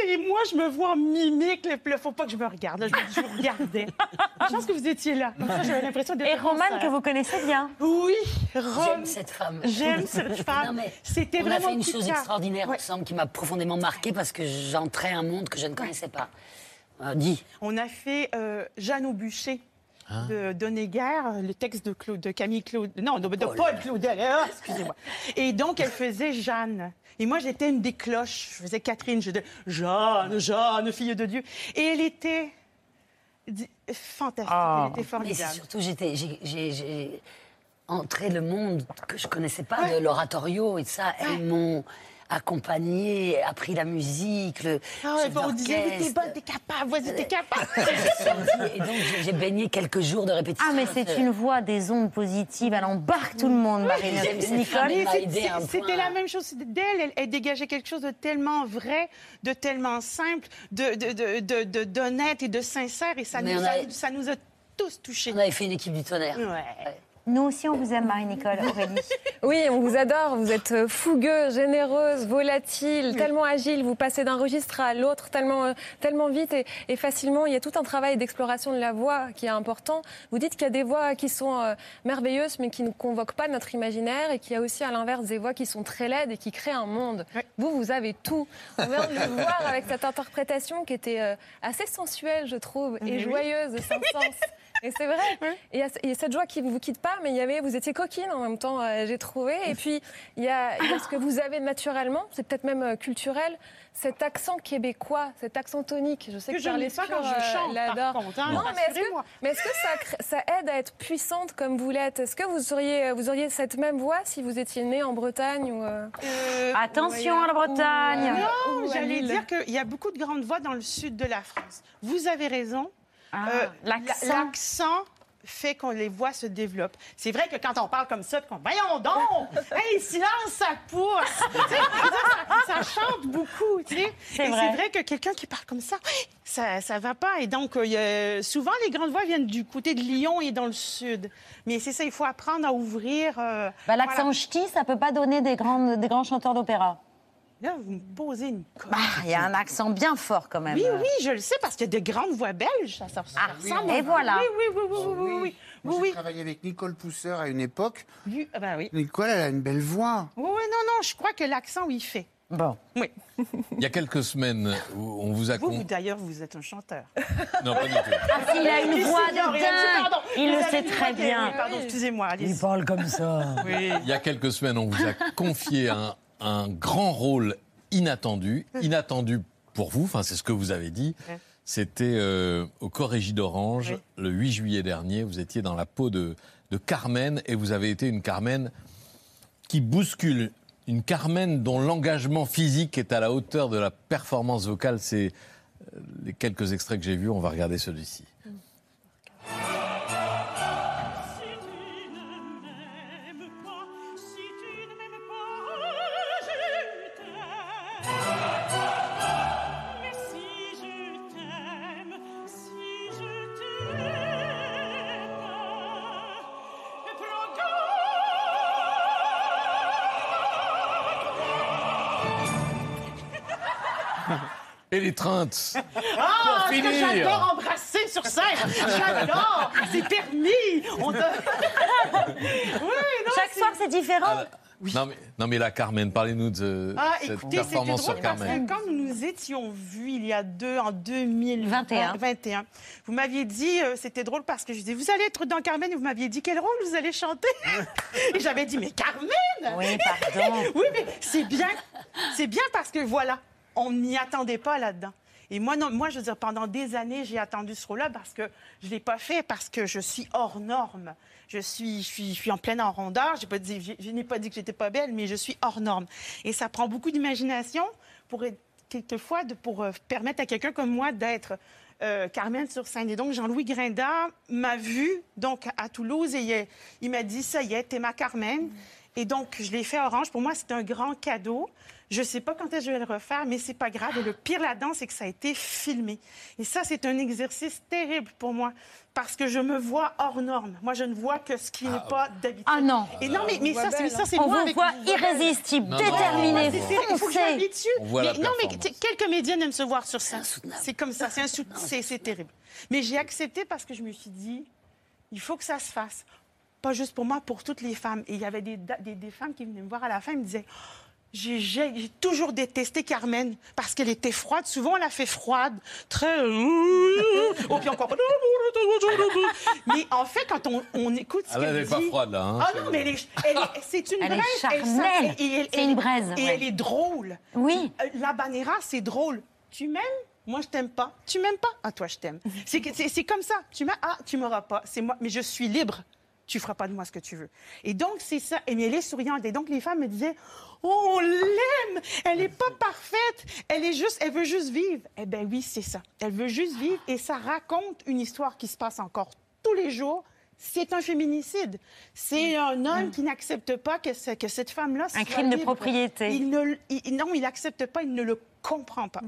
C'est moi, je me vois en mimique. Il faut pas que je me regarde. Là, je, je vous regardais. Je pense que vous étiez là. Comme ça, J'avais l'impression d'être Et Romane, que vous connaissez bien Oui, J'aime Rome. cette femme. J'aime cette femme. C'était on a vraiment fait une chose cas. extraordinaire Ouais. ensemble qui m'a profondément marqué parce que j'entrais un monde que je ne connaissais pas. Euh, dis. On a fait euh, Jeanne au bûcher. De Donnéguer, le texte de, Claude, de Camille Claude, non, de, de Oh Paul Claudel, ah, excusez-moi. Et donc, elle faisait Jeanne. Et moi, j'étais une des cloches. Je faisais Catherine. Je disais Jeanne, Jeanne, fille de Dieu. Et elle était fantastique. Elle était Mais formidable. surtout, j'étais, j'ai entré le monde que je connaissais pas de l'oratorio et de ça. Elles m'ont accompagné, appris la musique, le Ah ouais, bon, on disait, t'es bonne, t'es capable, vas-y, t'es capable. Et donc, j'ai- baigné quelques jours de répétition. Ah, mais c'est une voix des ondes positives. Elle embarque tout le monde, cette Nicole. C'était la même chose d'elle. Elle, elle dégageait quelque chose de tellement vrai, de tellement simple, de, de, de, de- de- d'honnête et de sincère. Et ça, Mais nous a- ça nous a tous touchés. On avait fait une équipe du tonnerre. Ouais. Nous aussi, on vous aime, Marie-Nicole, Aurélie. Oui, on vous adore. Vous êtes fougueux, généreuse, volatile, tellement agile. Vous passez d'un registre à l'autre tellement, euh, tellement vite et, et facilement. Il y a tout un travail d'exploration de la voix qui est important. Vous dites qu'il y a des voix qui sont euh, merveilleuses, mais qui ne convoquent pas notre imaginaire, et qu'il y a aussi à l'inverse des voix qui sont très laides et qui créent un monde. Vous, vous avez tout. On vient de le voir avec cette interprétation qui était euh, assez sensuelle, je trouve, et Oui. joyeuse de son sens. Et c'est vrai. Et il y, a- il y a cette joie qui ne vous quitte pas, mais il y avait, vous étiez coquine en même temps, euh, j'ai trouvé. Et puis, il y, a, il y a ce que vous avez naturellement, c'est peut-être même euh, culturel, cet accent québécois, cet accent tonique. Je sais que, Que je n'ai pas quand je euh, chante, par l'adore. contre, hein, non, mais est-ce que, ça, aide à être puissante comme vous l'êtes? Est-ce que vous auriez, vous auriez cette même voix si vous étiez née en Bretagne ou, euh, Attention à la Bretagne. ou, Non, euh, à j'allais dire qu'il y a beaucoup de grandes voix dans le sud de la France. Vous avez raison. Ah, Euh, l'accent. la- L'accent fait qu'on les voix se développent. C'est vrai que quand on parle comme ça, qu'on voyons donc, hey, silence, ça pousse. Ça, ça chante beaucoup. Tu sais. C'est vrai. que quelqu'un qui parle comme ça, ça, ça va pas. Et donc, euh, souvent, les grandes voix viennent du côté de Lyon et dans le sud. Mais c'est ça, il faut apprendre à ouvrir. euh, Bah, L'accent voilà. ch'ti, ça peut pas donner des, grandes, des grands chanteurs d'opéra. Là, vous me posez une Bah, Il y a un accent bien fort quand même. Oui, oui, je le sais, parce qu'il y a de grandes voix belges. Ça, ça, ça ressemble. et voilà. Oui, oui, oui, oui, oui, oui, oui. Moi, j'ai travaillé avec Nicole Pousseur à une époque. Oui, ah ben oui. Nicole, elle a une belle voix. Oui, oui, non, non, je crois que l'accent, oui, il fait. Bon. Oui. Il y a quelques semaines, on vous a... Vous, con- vous, d'ailleurs, vous êtes un chanteur. Non, pas du tout. Ah, s'il a une Oui, voix de dingue. pardon. Il le sait très bien. oui, Pardon, excusez-moi, allez. parle comme ça. Oui. Il y a quelques semaines, on vous a confié un, un grand rôle inattendu, inattendu pour vous, enfin c'est ce que vous avez dit. C'était euh, au Corrégie d'Orange, le 8 juillet dernier. Vous étiez dans la peau de, de Carmen et vous avez été une Carmen qui bouscule. Une Carmen dont l'engagement physique est à la hauteur de la performance vocale. C'est euh, les quelques extraits que j'ai vus. On va regarder celui-ci. Et Ah, Pour finir. j'adore embrasser sur scène. J'adore. C'est permis. On doit- oui, non, Chaque soir, c'est différent. Ah, non, mais, non mais la Carmen, parlez-nous de Ah, cette écoutez, c'était performance drôle sur parce Carmen. que quand nous nous étions vus il y a deux, en 2021, vous m'aviez dit, euh, c'était drôle parce que je disais, vous allez être dans Carmen et vous m'aviez dit, quel rôle vous allez chanter? Et j'avais dit, mais Carmen? Oui, pardon. Oui, mais c'est bien, c'est bien parce que voilà, on n'y attendait pas là-dedans. Et moi, non, moi, je veux dire, pendant des années, j'ai attendu ce rôle-là parce que je ne l'ai pas fait, parce que je suis hors norme. Je suis, je suis, je suis en pleine en rondeur. Je, n'ai pas dit que j'étais pas belle, mais je suis hors norme. Et ça prend beaucoup d'imagination pour quelquefois de, pour euh, permettre à quelqu'un comme moi d'être euh, Carmen sur scène. Et donc, Jean-Louis Grinda m'a vu donc à Toulouse et il, m'a dit ça y est, t'es ma Carmen. Et donc, je l'ai fait Orange. Pour moi, c'est un grand cadeau. Je ne sais pas quand est-ce que je vais le refaire, mais c'est pas grave. Et le pire là-dedans, c'est que ça a été filmé. Et ça, c'est un exercice terrible pour moi parce que je me vois hors norme. Moi, je ne vois que ce qui n'est pas d'habitude. Ah non. Et non, mais, mais ça, c'est ça, c'est On moi vous avec voit irrésistible, déterminé, C'est terrible. Il faut que je foncé. m'habitue. On voit la Mais non, mais quelques médias aiment se voir sur ça. C'est comme ça, c'est un sou- c'est terrible. Mais j'ai accepté parce que je me suis dit, il faut que ça se fasse. Pas juste pour moi, pour toutes les femmes. Et il y avait des, des, des femmes qui venaient me voir à la fin et me disaient, j'ai- toujours détesté Carmen parce qu'elle était froide. Souvent, on la fait froide, très. Oh, puis encore. Mais en fait, quand on, on écoute ce Ah, elle n'est pas dit- froide, là, hein. Ah non, mais elle est- elle est- c'est une Elle est braise. charnelle. et elle- C'est elle- une braise, Et ouais. elle est drôle. Oui. Euh, La Banera, c'est drôle. Tu m'aimes? Moi, je t'aime pas. Tu m'aimes pas? Ah, toi, je t'aime. C'est comme ça. Tu m'aimes? Ah, tu m'auras pas. C'est moi. Mais je suis libre. Tu feras pas de moi ce que tu veux. Et donc, c'est ça. Et mais elle est souriante. Et donc, les femmes me disaient Oh, on l'aime. Elle est pas parfaite. Elle est juste. Elle veut juste vivre. Eh ben oui, c'est ça. Elle veut juste vivre. Et ça raconte une histoire qui se passe encore tous les jours. C'est un féminicide. C'est un homme qui n'accepte pas que, ce- que cette femme-là soit Mm. crime de propriété. Il ne, il- non, il n'accepte pas, il ne le comprend pas.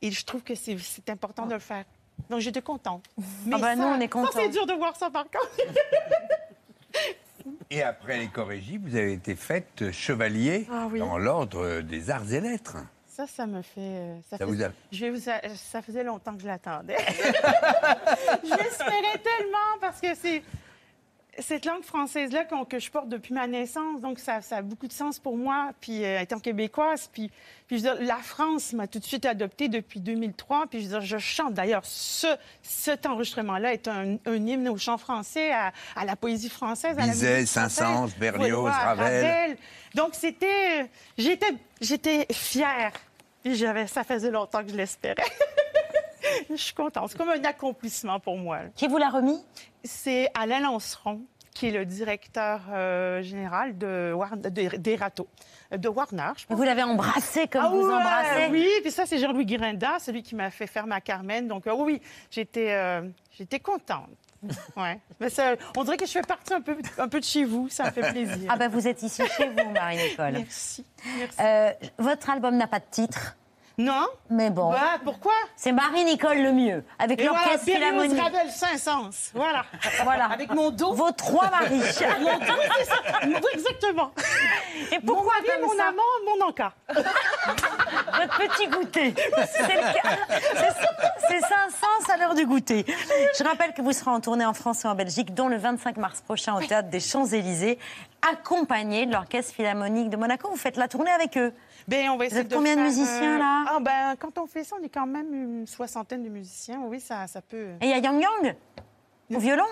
Et je trouve que c'est important de le faire. Donc, j'étais contente. Mais Ah bah, ça, nous, on est Ça, contents. c'est dur de voir ça, par contre. Et après l'éco-régie, vous avez été faite chevalier Ah oui. dans l'ordre des arts et lettres. Ça, ça me fait. euh, Ça fait- vous a- je vous a- Ça faisait longtemps que je l'attendais. je l'espérais tellement parce que c'est. Cette langue française-là que je porte depuis ma naissance, donc ça, ça a beaucoup de sens pour moi. Puis euh, étant québécoise, puis, puis je veux dire, la France m'a tout de suite adoptée depuis 2003. Puis je veux dire, je chante. D'ailleurs, ce, cet enregistrement-là est un, un hymne au chant français, à, à la poésie française, à la Bizet, musique. Saint-Saëns, Berlioz, Ravel. donc c'était, j'étais, j'étais fière. Puis j'avais, ça faisait longtemps que je l'espérais. je suis contente. C'est comme un accomplissement pour moi. Qui vous l'a remis? C'est Alain Lanceron, qui est le directeur euh, général de, de- des râteaux, de Warner. Je pense. Vous l'avez embrassé comme Ah vous ouais, embrassez Oui, puis ça, c'est Jean-Louis Guirinda, celui qui m'a fait faire ma Carmen. Donc, euh, oui, j'étais, euh, j'étais contente. Ouais. Mais ça, on dirait que je fais partie un peu, un peu de chez vous. Ça me fait plaisir. Ah ben vous êtes ici chez vous, Marie-Nicole. Merci. merci. Euh, votre album n'a pas de titre. Non. Mais bon. Bah, pourquoi? C'est Marie-Nicole le mieux, avec Et voilà, l'orchestre Berlioz, philharmonique. Ravel, Saint-Saëns. Voilà. Voilà. Avec mon dos. Vos trois maris. Mon dos, c'est ça. Exactement. Et pourquoi mon mari, mon ça amant, mon encas. Votre petit goûter. C'est 500 à l'heure du goûter. Je rappelle que vous serez en tournée en France et en Belgique, dont le 25 mars prochain au Théâtre des Champs-Élysées, accompagné de l'Orchestre Philharmonique de Monaco. Vous faites la tournée avec eux. Ben, on va essayer êtes de combien de musiciens, euh, là? Ah, ben, Quand on fait ça, on est quand même une soixantaine de musiciens. Oui, ça, ça peut. Et il y a Yang Yang au violon?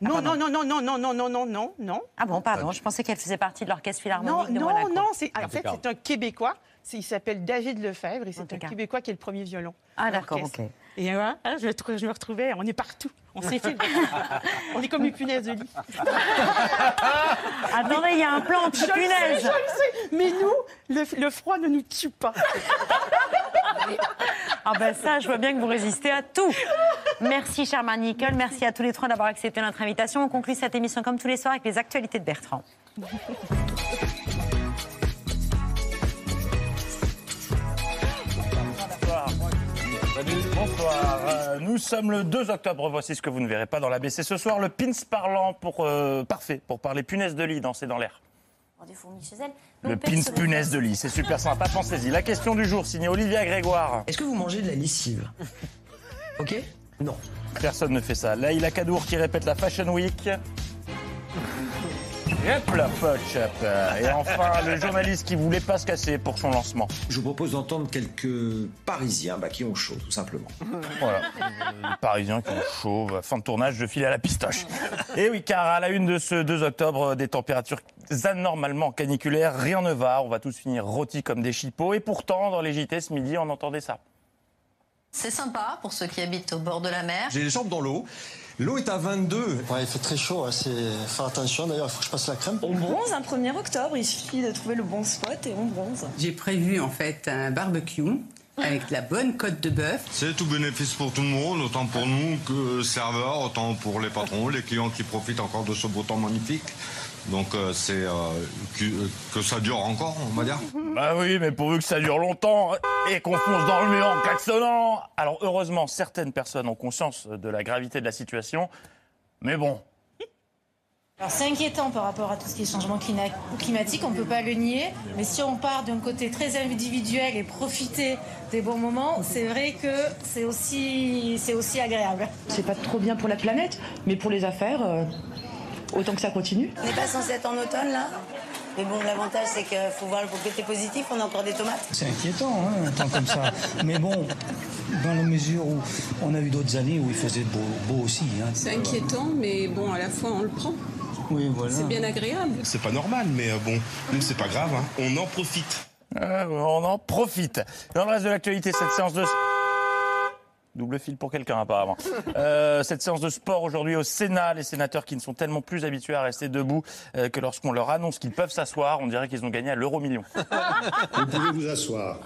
Non, non, non, non, non, non, non, non, non, non, non. Ah bon, pardon, je pensais qu'elle faisait partie de l'Orchestre Non, Philharmonique de non, Monaco. non, c'est en fait c'est un Québécois. Il s'appelle David Lefebvre et c'est un. Québécois qui est le premier violon. Ah, d'accord, ok. Et voilà, hein, je, je me retrouvais, on est partout, on s'effile. on est comme les punaises de lit. Attendez, il y a un plan Je le sais, anti-punaise. je le sais, mais nous, le, le froid ne nous tue pas. Ah ben ça, je vois bien que vous résistez à tout. Merci, chère Nicole. Merci à tous les trois d'avoir accepté notre invitation. On conclut cette émission comme tous les soirs avec les actualités de Bertrand. Bonsoir. Euh, nous sommes le 2 octobre. Voici ce que vous ne verrez pas dans la BC ce soir. Le pins parlant pour euh, parfait pour parler punaise de lit, danser dans l'air. Des fourmis chez elle. Le pins punaise de lit, c'est super sympa. Pensez-y. La question du jour, signée Olivia Grégoire. Est-ce que vous mangez de la lessive? Ok? Non. Personne ne fait ça. Laïla Kadour qui répète la Fashion Week. Hop là, poch, hop. Et enfin, le journaliste qui voulait pas se casser pour son lancement. Je vous propose d'entendre quelques Parisiens bah, qui ont chaud, tout simplement. Voilà. Les Parisiens qui ont chaud. Fin de tournage, je file à la pistoche. Et oui, car à la une de ce 2 octobre, des températures anormalement caniculaires, rien ne va. On va tous finir rôtis comme des chipots. Et pourtant, dans les JT ce midi, on entendait ça. C'est sympa pour ceux qui habitent au bord de la mer. J'ai les jambes dans l'eau. L'eau est à 22. Ouais, il fait très chaud, hein, c'est... faire attention. D'ailleurs, il faut que je passe la crème. On bronze un 1er octobre, il suffit de trouver le bon spot et on bronze. J'ai prévu en fait un barbecue avec la bonne côte de bœuf. C'est tout bénéfice pour tout le monde, autant pour nous que serveurs, autant pour les patrons, les clients qui profitent encore de ce beau temps magnifique. Donc euh, c'est euh, que, que ça dure encore, on va dire. Bah oui, mais pourvu que ça dure longtemps et qu'on fonce dans le mur en klaxonnant. Alors heureusement, certaines personnes ont conscience de la gravité de la situation. Mais bon, Alors c'est inquiétant par rapport à tout ce qui est changement climatique, on ne peut pas le nier, mais si on part d'un côté très individuel et profiter des bons moments, c'est vrai que c'est aussi, c'est aussi agréable. C'est pas trop bien pour la planète, mais pour les affaires, euh, autant que ça continue. On n'est pas censé être en automne là Mais bon, l'avantage c'est qu'il faut voir le côté positif, on a encore des tomates. C'est inquiétant, hein, un temps comme ça. Mais bon, dans la mesure où on a eu d'autres années où il faisait beau, beau aussi. hein. C'est inquiétant, mais bon, à la fois, on le prend. Oui, voilà. C'est bien agréable. C'est pas normal, mais euh, bon, nous c'est pas grave, hein. on en profite. euh, on en profite. Dans le reste de l'actualité, cette séance de... Double fil pour quelqu'un apparemment. Euh, cette séance de sport aujourd'hui au Sénat, les sénateurs qui ne sont tellement plus habitués à rester debout euh, que lorsqu'on leur annonce qu'ils peuvent s'asseoir, on dirait qu'ils ont gagné à l'euro million. Vous pouvez vous asseoir.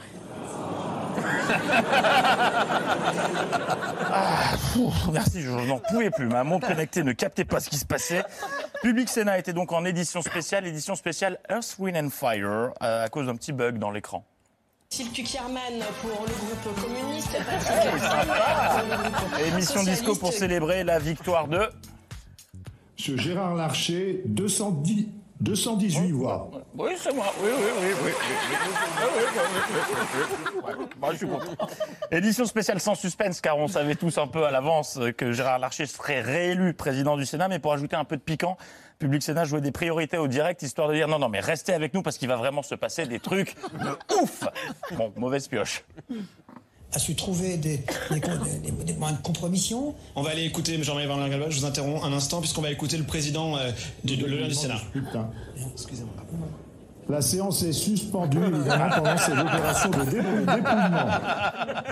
Ah, merci, je n'en pouvais plus. Ma montre connectée ne captait pas ce qui se passait. Public Sénat était donc en édition spéciale, édition spéciale Earth, Wind and Fire, euh, à cause d'un petit bug dans l'écran. Philippe Tuckerman pour le groupe communiste. Émission disco pour célébrer la victoire de... Monsieur Gérard Larcher, 210, 218 voix. Oui, c'est moi. Oui, oui, oui, oui. Bah, je suis content. Édition spéciale sans suspense, car on savait tous un peu à l'avance que Gérard Larcher serait réélu président du Sénat. Mais pour ajouter un peu de piquant, Public Sénat jouait des priorités au direct, histoire de dire non, non, mais restez avec nous parce qu'il va vraiment se passer des trucs de ouf. Bon, mauvaise pioche. A su trouver des, des, des- des moyens de compromission. On va aller écouter Jean-Marie Van Galba, je vous interromps un instant puisqu'on va écouter le président euh, du, le du Sénat. Excusez-moi. La séance est suspendue, évidemment, pendant ces opérations de dépou- dépouillement.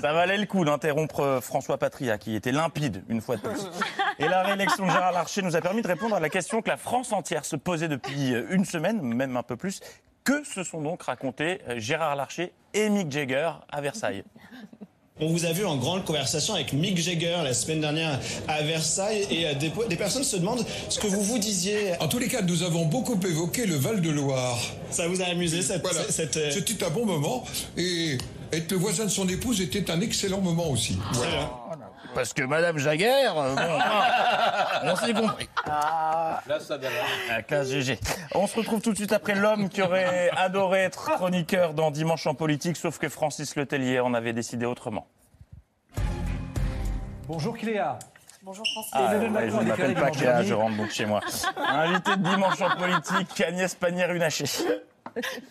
Ça valait le coup d'interrompre euh, François Patria, qui était limpide une fois de plus. Et la réélection de Gérard Larcher nous a permis de répondre à la question que la France entière se posait depuis euh, une semaine, même un peu plus. Que se sont donc racontés euh, Gérard Larcher et Mick Jagger à Versailles? On vous a vu en grande conversation avec Mick Jagger la semaine dernière à Versailles et euh, des, des personnes se demandent ce que vous vous disiez. En tous les cas, nous avons beaucoup évoqué le Val-de-Loire. Ça vous a amusé cette... Voilà. cette, euh, C'était un bon moment et être le voisin de son épouse était un excellent moment aussi. Parce que Madame Jagger, euh, bon, ah, on s'est compris. Là, ça La classe GG. On se retrouve tout de suite après l'homme qui aurait adoré être chroniqueur dans Dimanche en politique, sauf que Francis Letellier en avait décidé autrement. Bonjour Cléa. Bonjour Francis. Ah, ouais, je ne m'appelle pas Cléa, je rentre donc chez moi. Invité de Dimanche en politique, Agnès Pannier-Runacher.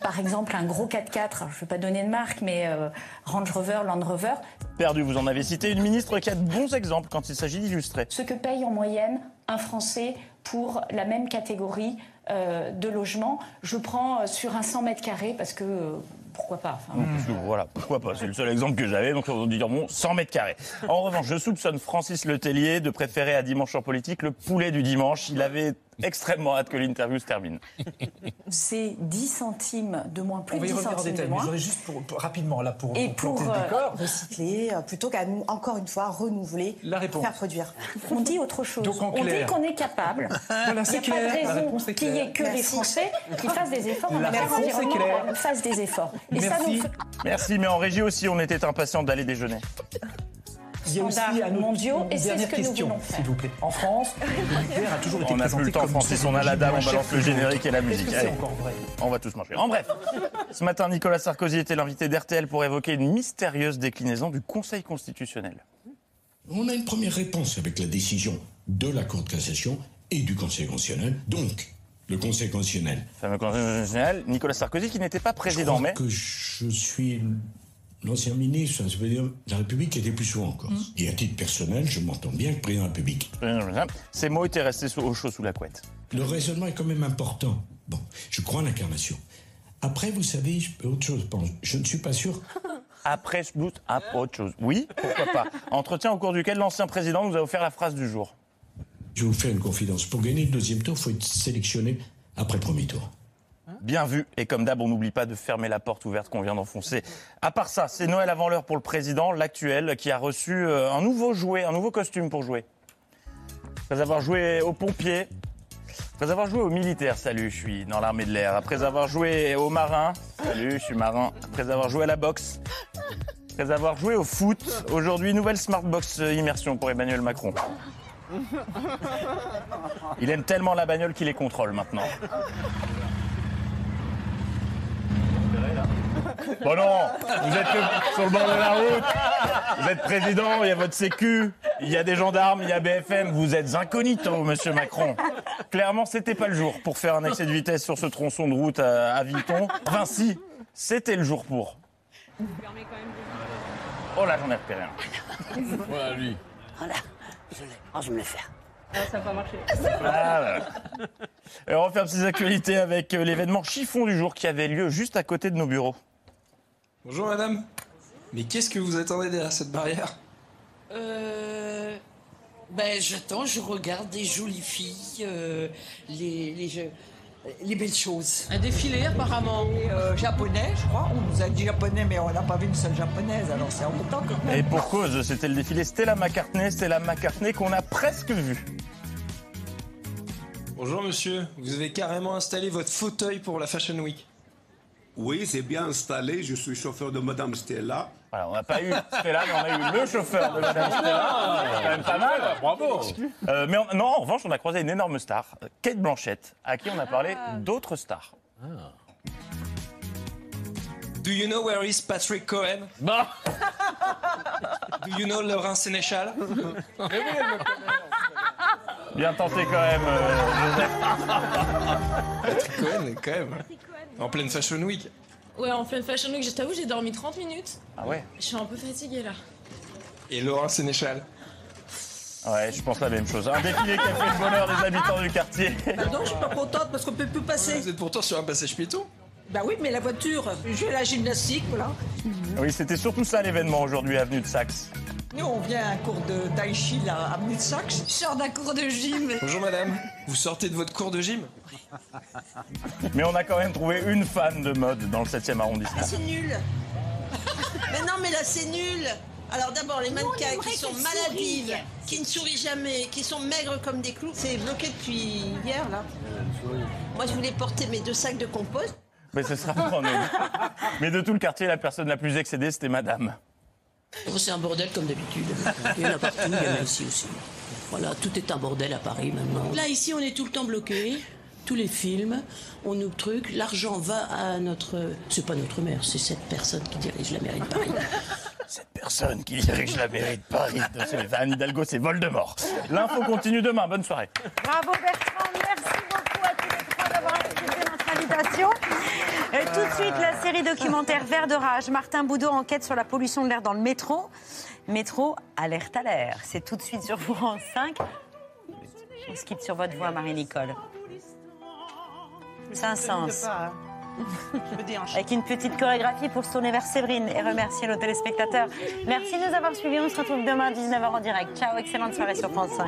Par exemple, un gros 4x4, je ne vais pas donner de marque, mais euh, Range Rover, Land Rover, Perdu, vous en avez cité une ministre qui a de bons exemples quand il s'agit d'illustrer. ce que paye en moyenne un Français pour la même catégorie euh, de logement. Je prends euh, sur un 100 mètres carrés parce que euh, pourquoi pas enfin, Parce que Voilà, pourquoi pas, c'est le seul exemple que j'avais, donc on va dire bon, 100 mètres carrés. En revanche, je soupçonne Francis Letellier de préférer à Dimanche en politique le poulet du dimanche. Il avait extrêmement hâte que l'interview se termine. C'est 10 centimes de moins, plus de va y 10 revenir en centimes de moins. j'aurais juste pour, pour- rapidement là pour, Et pour pour, le euh, décor. recycler euh, plutôt qu'à nous, encore une fois, renouveler, La réponse. faire produire. On dit autre chose. Donc, en on dit qu'on est capable. Voilà, c'est Il n'y a pas de La raison qu'il n'y ait que les Merci. Français qui fassent des efforts. On La va faire réponse est l'environnement claire. fasse des efforts. Et ça Merci. nous fait Merci, mais en régie aussi, on était impatients d'aller déjeuner. Standards mondiaux, et c'est ce nous question, voulons faire. s'il vous plaît. En France, le nucléaire a toujours été On n'a présenté plus le temps, comme Francis, on a la dalle, on balance le générique et la musique. Allez. On va tous manger. En bref, ce matin, Nicolas Sarkozy était l'invité d'RTL pour évoquer une mystérieuse déclinaison du Conseil constitutionnel. On a une première réponse avec la décision de la Cour de cassation et du Conseil constitutionnel. Donc, le Conseil constitutionnel. Fameux Conseil constitutionnel, Nicolas Sarkozy qui n'était pas président, je crois mais que je suis l'ancien ministre, ça veut dire de la République était plus souvent en Corse. Mm. Et à titre personnel, je m'entends bien avec le président de la République. ces mots étaient restés au chaud sous la couette. Le raisonnement est quand même important. Bon, je crois en l'incarnation. Après, vous savez, je autre chose. Je ne suis pas sûr. Après ce bout, à autre chose. Oui, pourquoi pas. Entretien au cours duquel l'ancien président nous a offert la phrase du jour. Je vais vous faire une confidence. Pour gagner le deuxième tour, il faut être sélectionné après premier tour. Bien vu. Et comme d'hab, on n'oublie pas de fermer la porte ouverte qu'on vient d'enfoncer. À part ça, c'est Noël avant l'heure pour le président, l'actuel, qui a reçu euh, un nouveau jouet, un nouveau costume pour jouer. Après avoir joué aux pompiers, après avoir joué aux militaires, salut, je suis dans l'armée de l'air. Après avoir joué aux marins, salut, je suis marin. Après avoir joué à la boxe, après avoir joué au foot, aujourd'hui, nouvelle Smartbox euh, immersion pour Emmanuel Macron. Il aime tellement la bagnole qu'il les contrôle maintenant. Bon non, vous êtes que sur le bord de la route, vous êtes président, il y a votre sécu, il y a des gendarmes, il y a BFM, vous êtes incognito, monsieur Macron. Clairement, c'était pas le jour pour faire un excès de vitesse sur ce tronçon de route à, à Villeton. Vinci, c'était le jour pour. Oh là, j'en ai repéré un. Voilà, lui. Voilà, je l'ai. Oh, je vais me le faire. ça n'a pas marché. Ah, voilà. Et on referme ces actualités avec euh, l'événement chiffon du jour qui avait lieu juste à côté de nos bureaux. Bonjour madame. Mais qu'est-ce que vous attendez derrière cette barrière? Euh, ben, j'attends, je regarde des jolies filles, euh, les, les, les belles choses. Un défilé apparemment. Euh, japonais, je crois. On nous a dit japonais, mais on n'a pas vu une seule japonaise, alors c'est embêtant quand même. Et pour cause, c'était le défilé Stella McCartney, Stella McCartney qu'on a presque vu. Bonjour monsieur. Vous avez carrément installé votre fauteuil pour la Fashion Week. Oui, c'est bien installé. Je suis chauffeur de Madame Stella. Voilà, on n'a pas eu Stella, mais on a eu le chauffeur de Madame Stella. C'est quand même pas mal. Bravo. Euh, mais on- non, en revanche, on a croisé une énorme star, Kate Blanchett, à qui on a parlé d'autres stars. Do you know where is Patrick Cohen? Bah. Do you know Laurent Sénéchal? Bien tenté quand même, euh, Joseph. Patrick Cohen, quand même. En pleine Fashion Week. Ouais, en pleine Fashion Week, je t'avoue, j'ai dormi 30 minutes. Ah ouais Je suis un peu fatiguée là. Et Laurent Sénéchal. Ouais, je pense la même chose. Un défilé qui a fait le bonheur des habitants du quartier. Pardon, je suis pas contente parce qu'on peut plus passer. Vous êtes pourtant sur un passage piéton Bah oui, mais la voiture, je vais à la gymnastique, voilà. Oui, c'était surtout ça l'événement aujourd'hui, avenue de Saxe. Nous, on vient à un cours de tai chi, là, à Saxe. Je sors d'un cours de gym. Bonjour madame. Vous sortez de votre cours de gym? Mais on a quand même trouvé une fan de mode dans le 7e arrondissement. C'est nul. mais non, mais là, c'est nul. Alors d'abord, les mannequins qui sont maladives, qui ne sourient jamais, qui sont maigres comme des clous, c'est bloqué depuis hier, là. Moi, je voulais porter mes deux sacs de compost. Mais ce sera en nous. Mais de tout le quartier, la personne la plus excédée, c'était madame. Oh, C'est un bordel comme d'habitude. Il y en a partout, il y en a ici aussi. Voilà, tout est un bordel à Paris maintenant. Là, ici, on est tout le temps bloqué. Tous les films, on nous truc, l'argent va à notre. C'est pas notre maire, c'est cette personne qui dirige la mairie de Paris. Cette personne qui dirige la mairie de Paris, Anne Hidalgo, c'est Voldemort. L'info continue demain. Bonne soirée. Bravo Bertrand, merci beaucoup à tous les trois d'avoir tout de suite, la série documentaire Vert de rage. Martin Boudot enquête sur la pollution de l'air dans le métro. Métro, alerte à l'air. C'est tout de suite sur France 5. On se quitte sur votre voix, Marie-Nicole. Saint-Sens. Avec une petite chorégraphie pour se tourner vers Séverine et remercier nos téléspectateurs. Merci de nous avoir suivis. On se retrouve demain à 19h en direct. Ciao, excellente soirée sur France 5.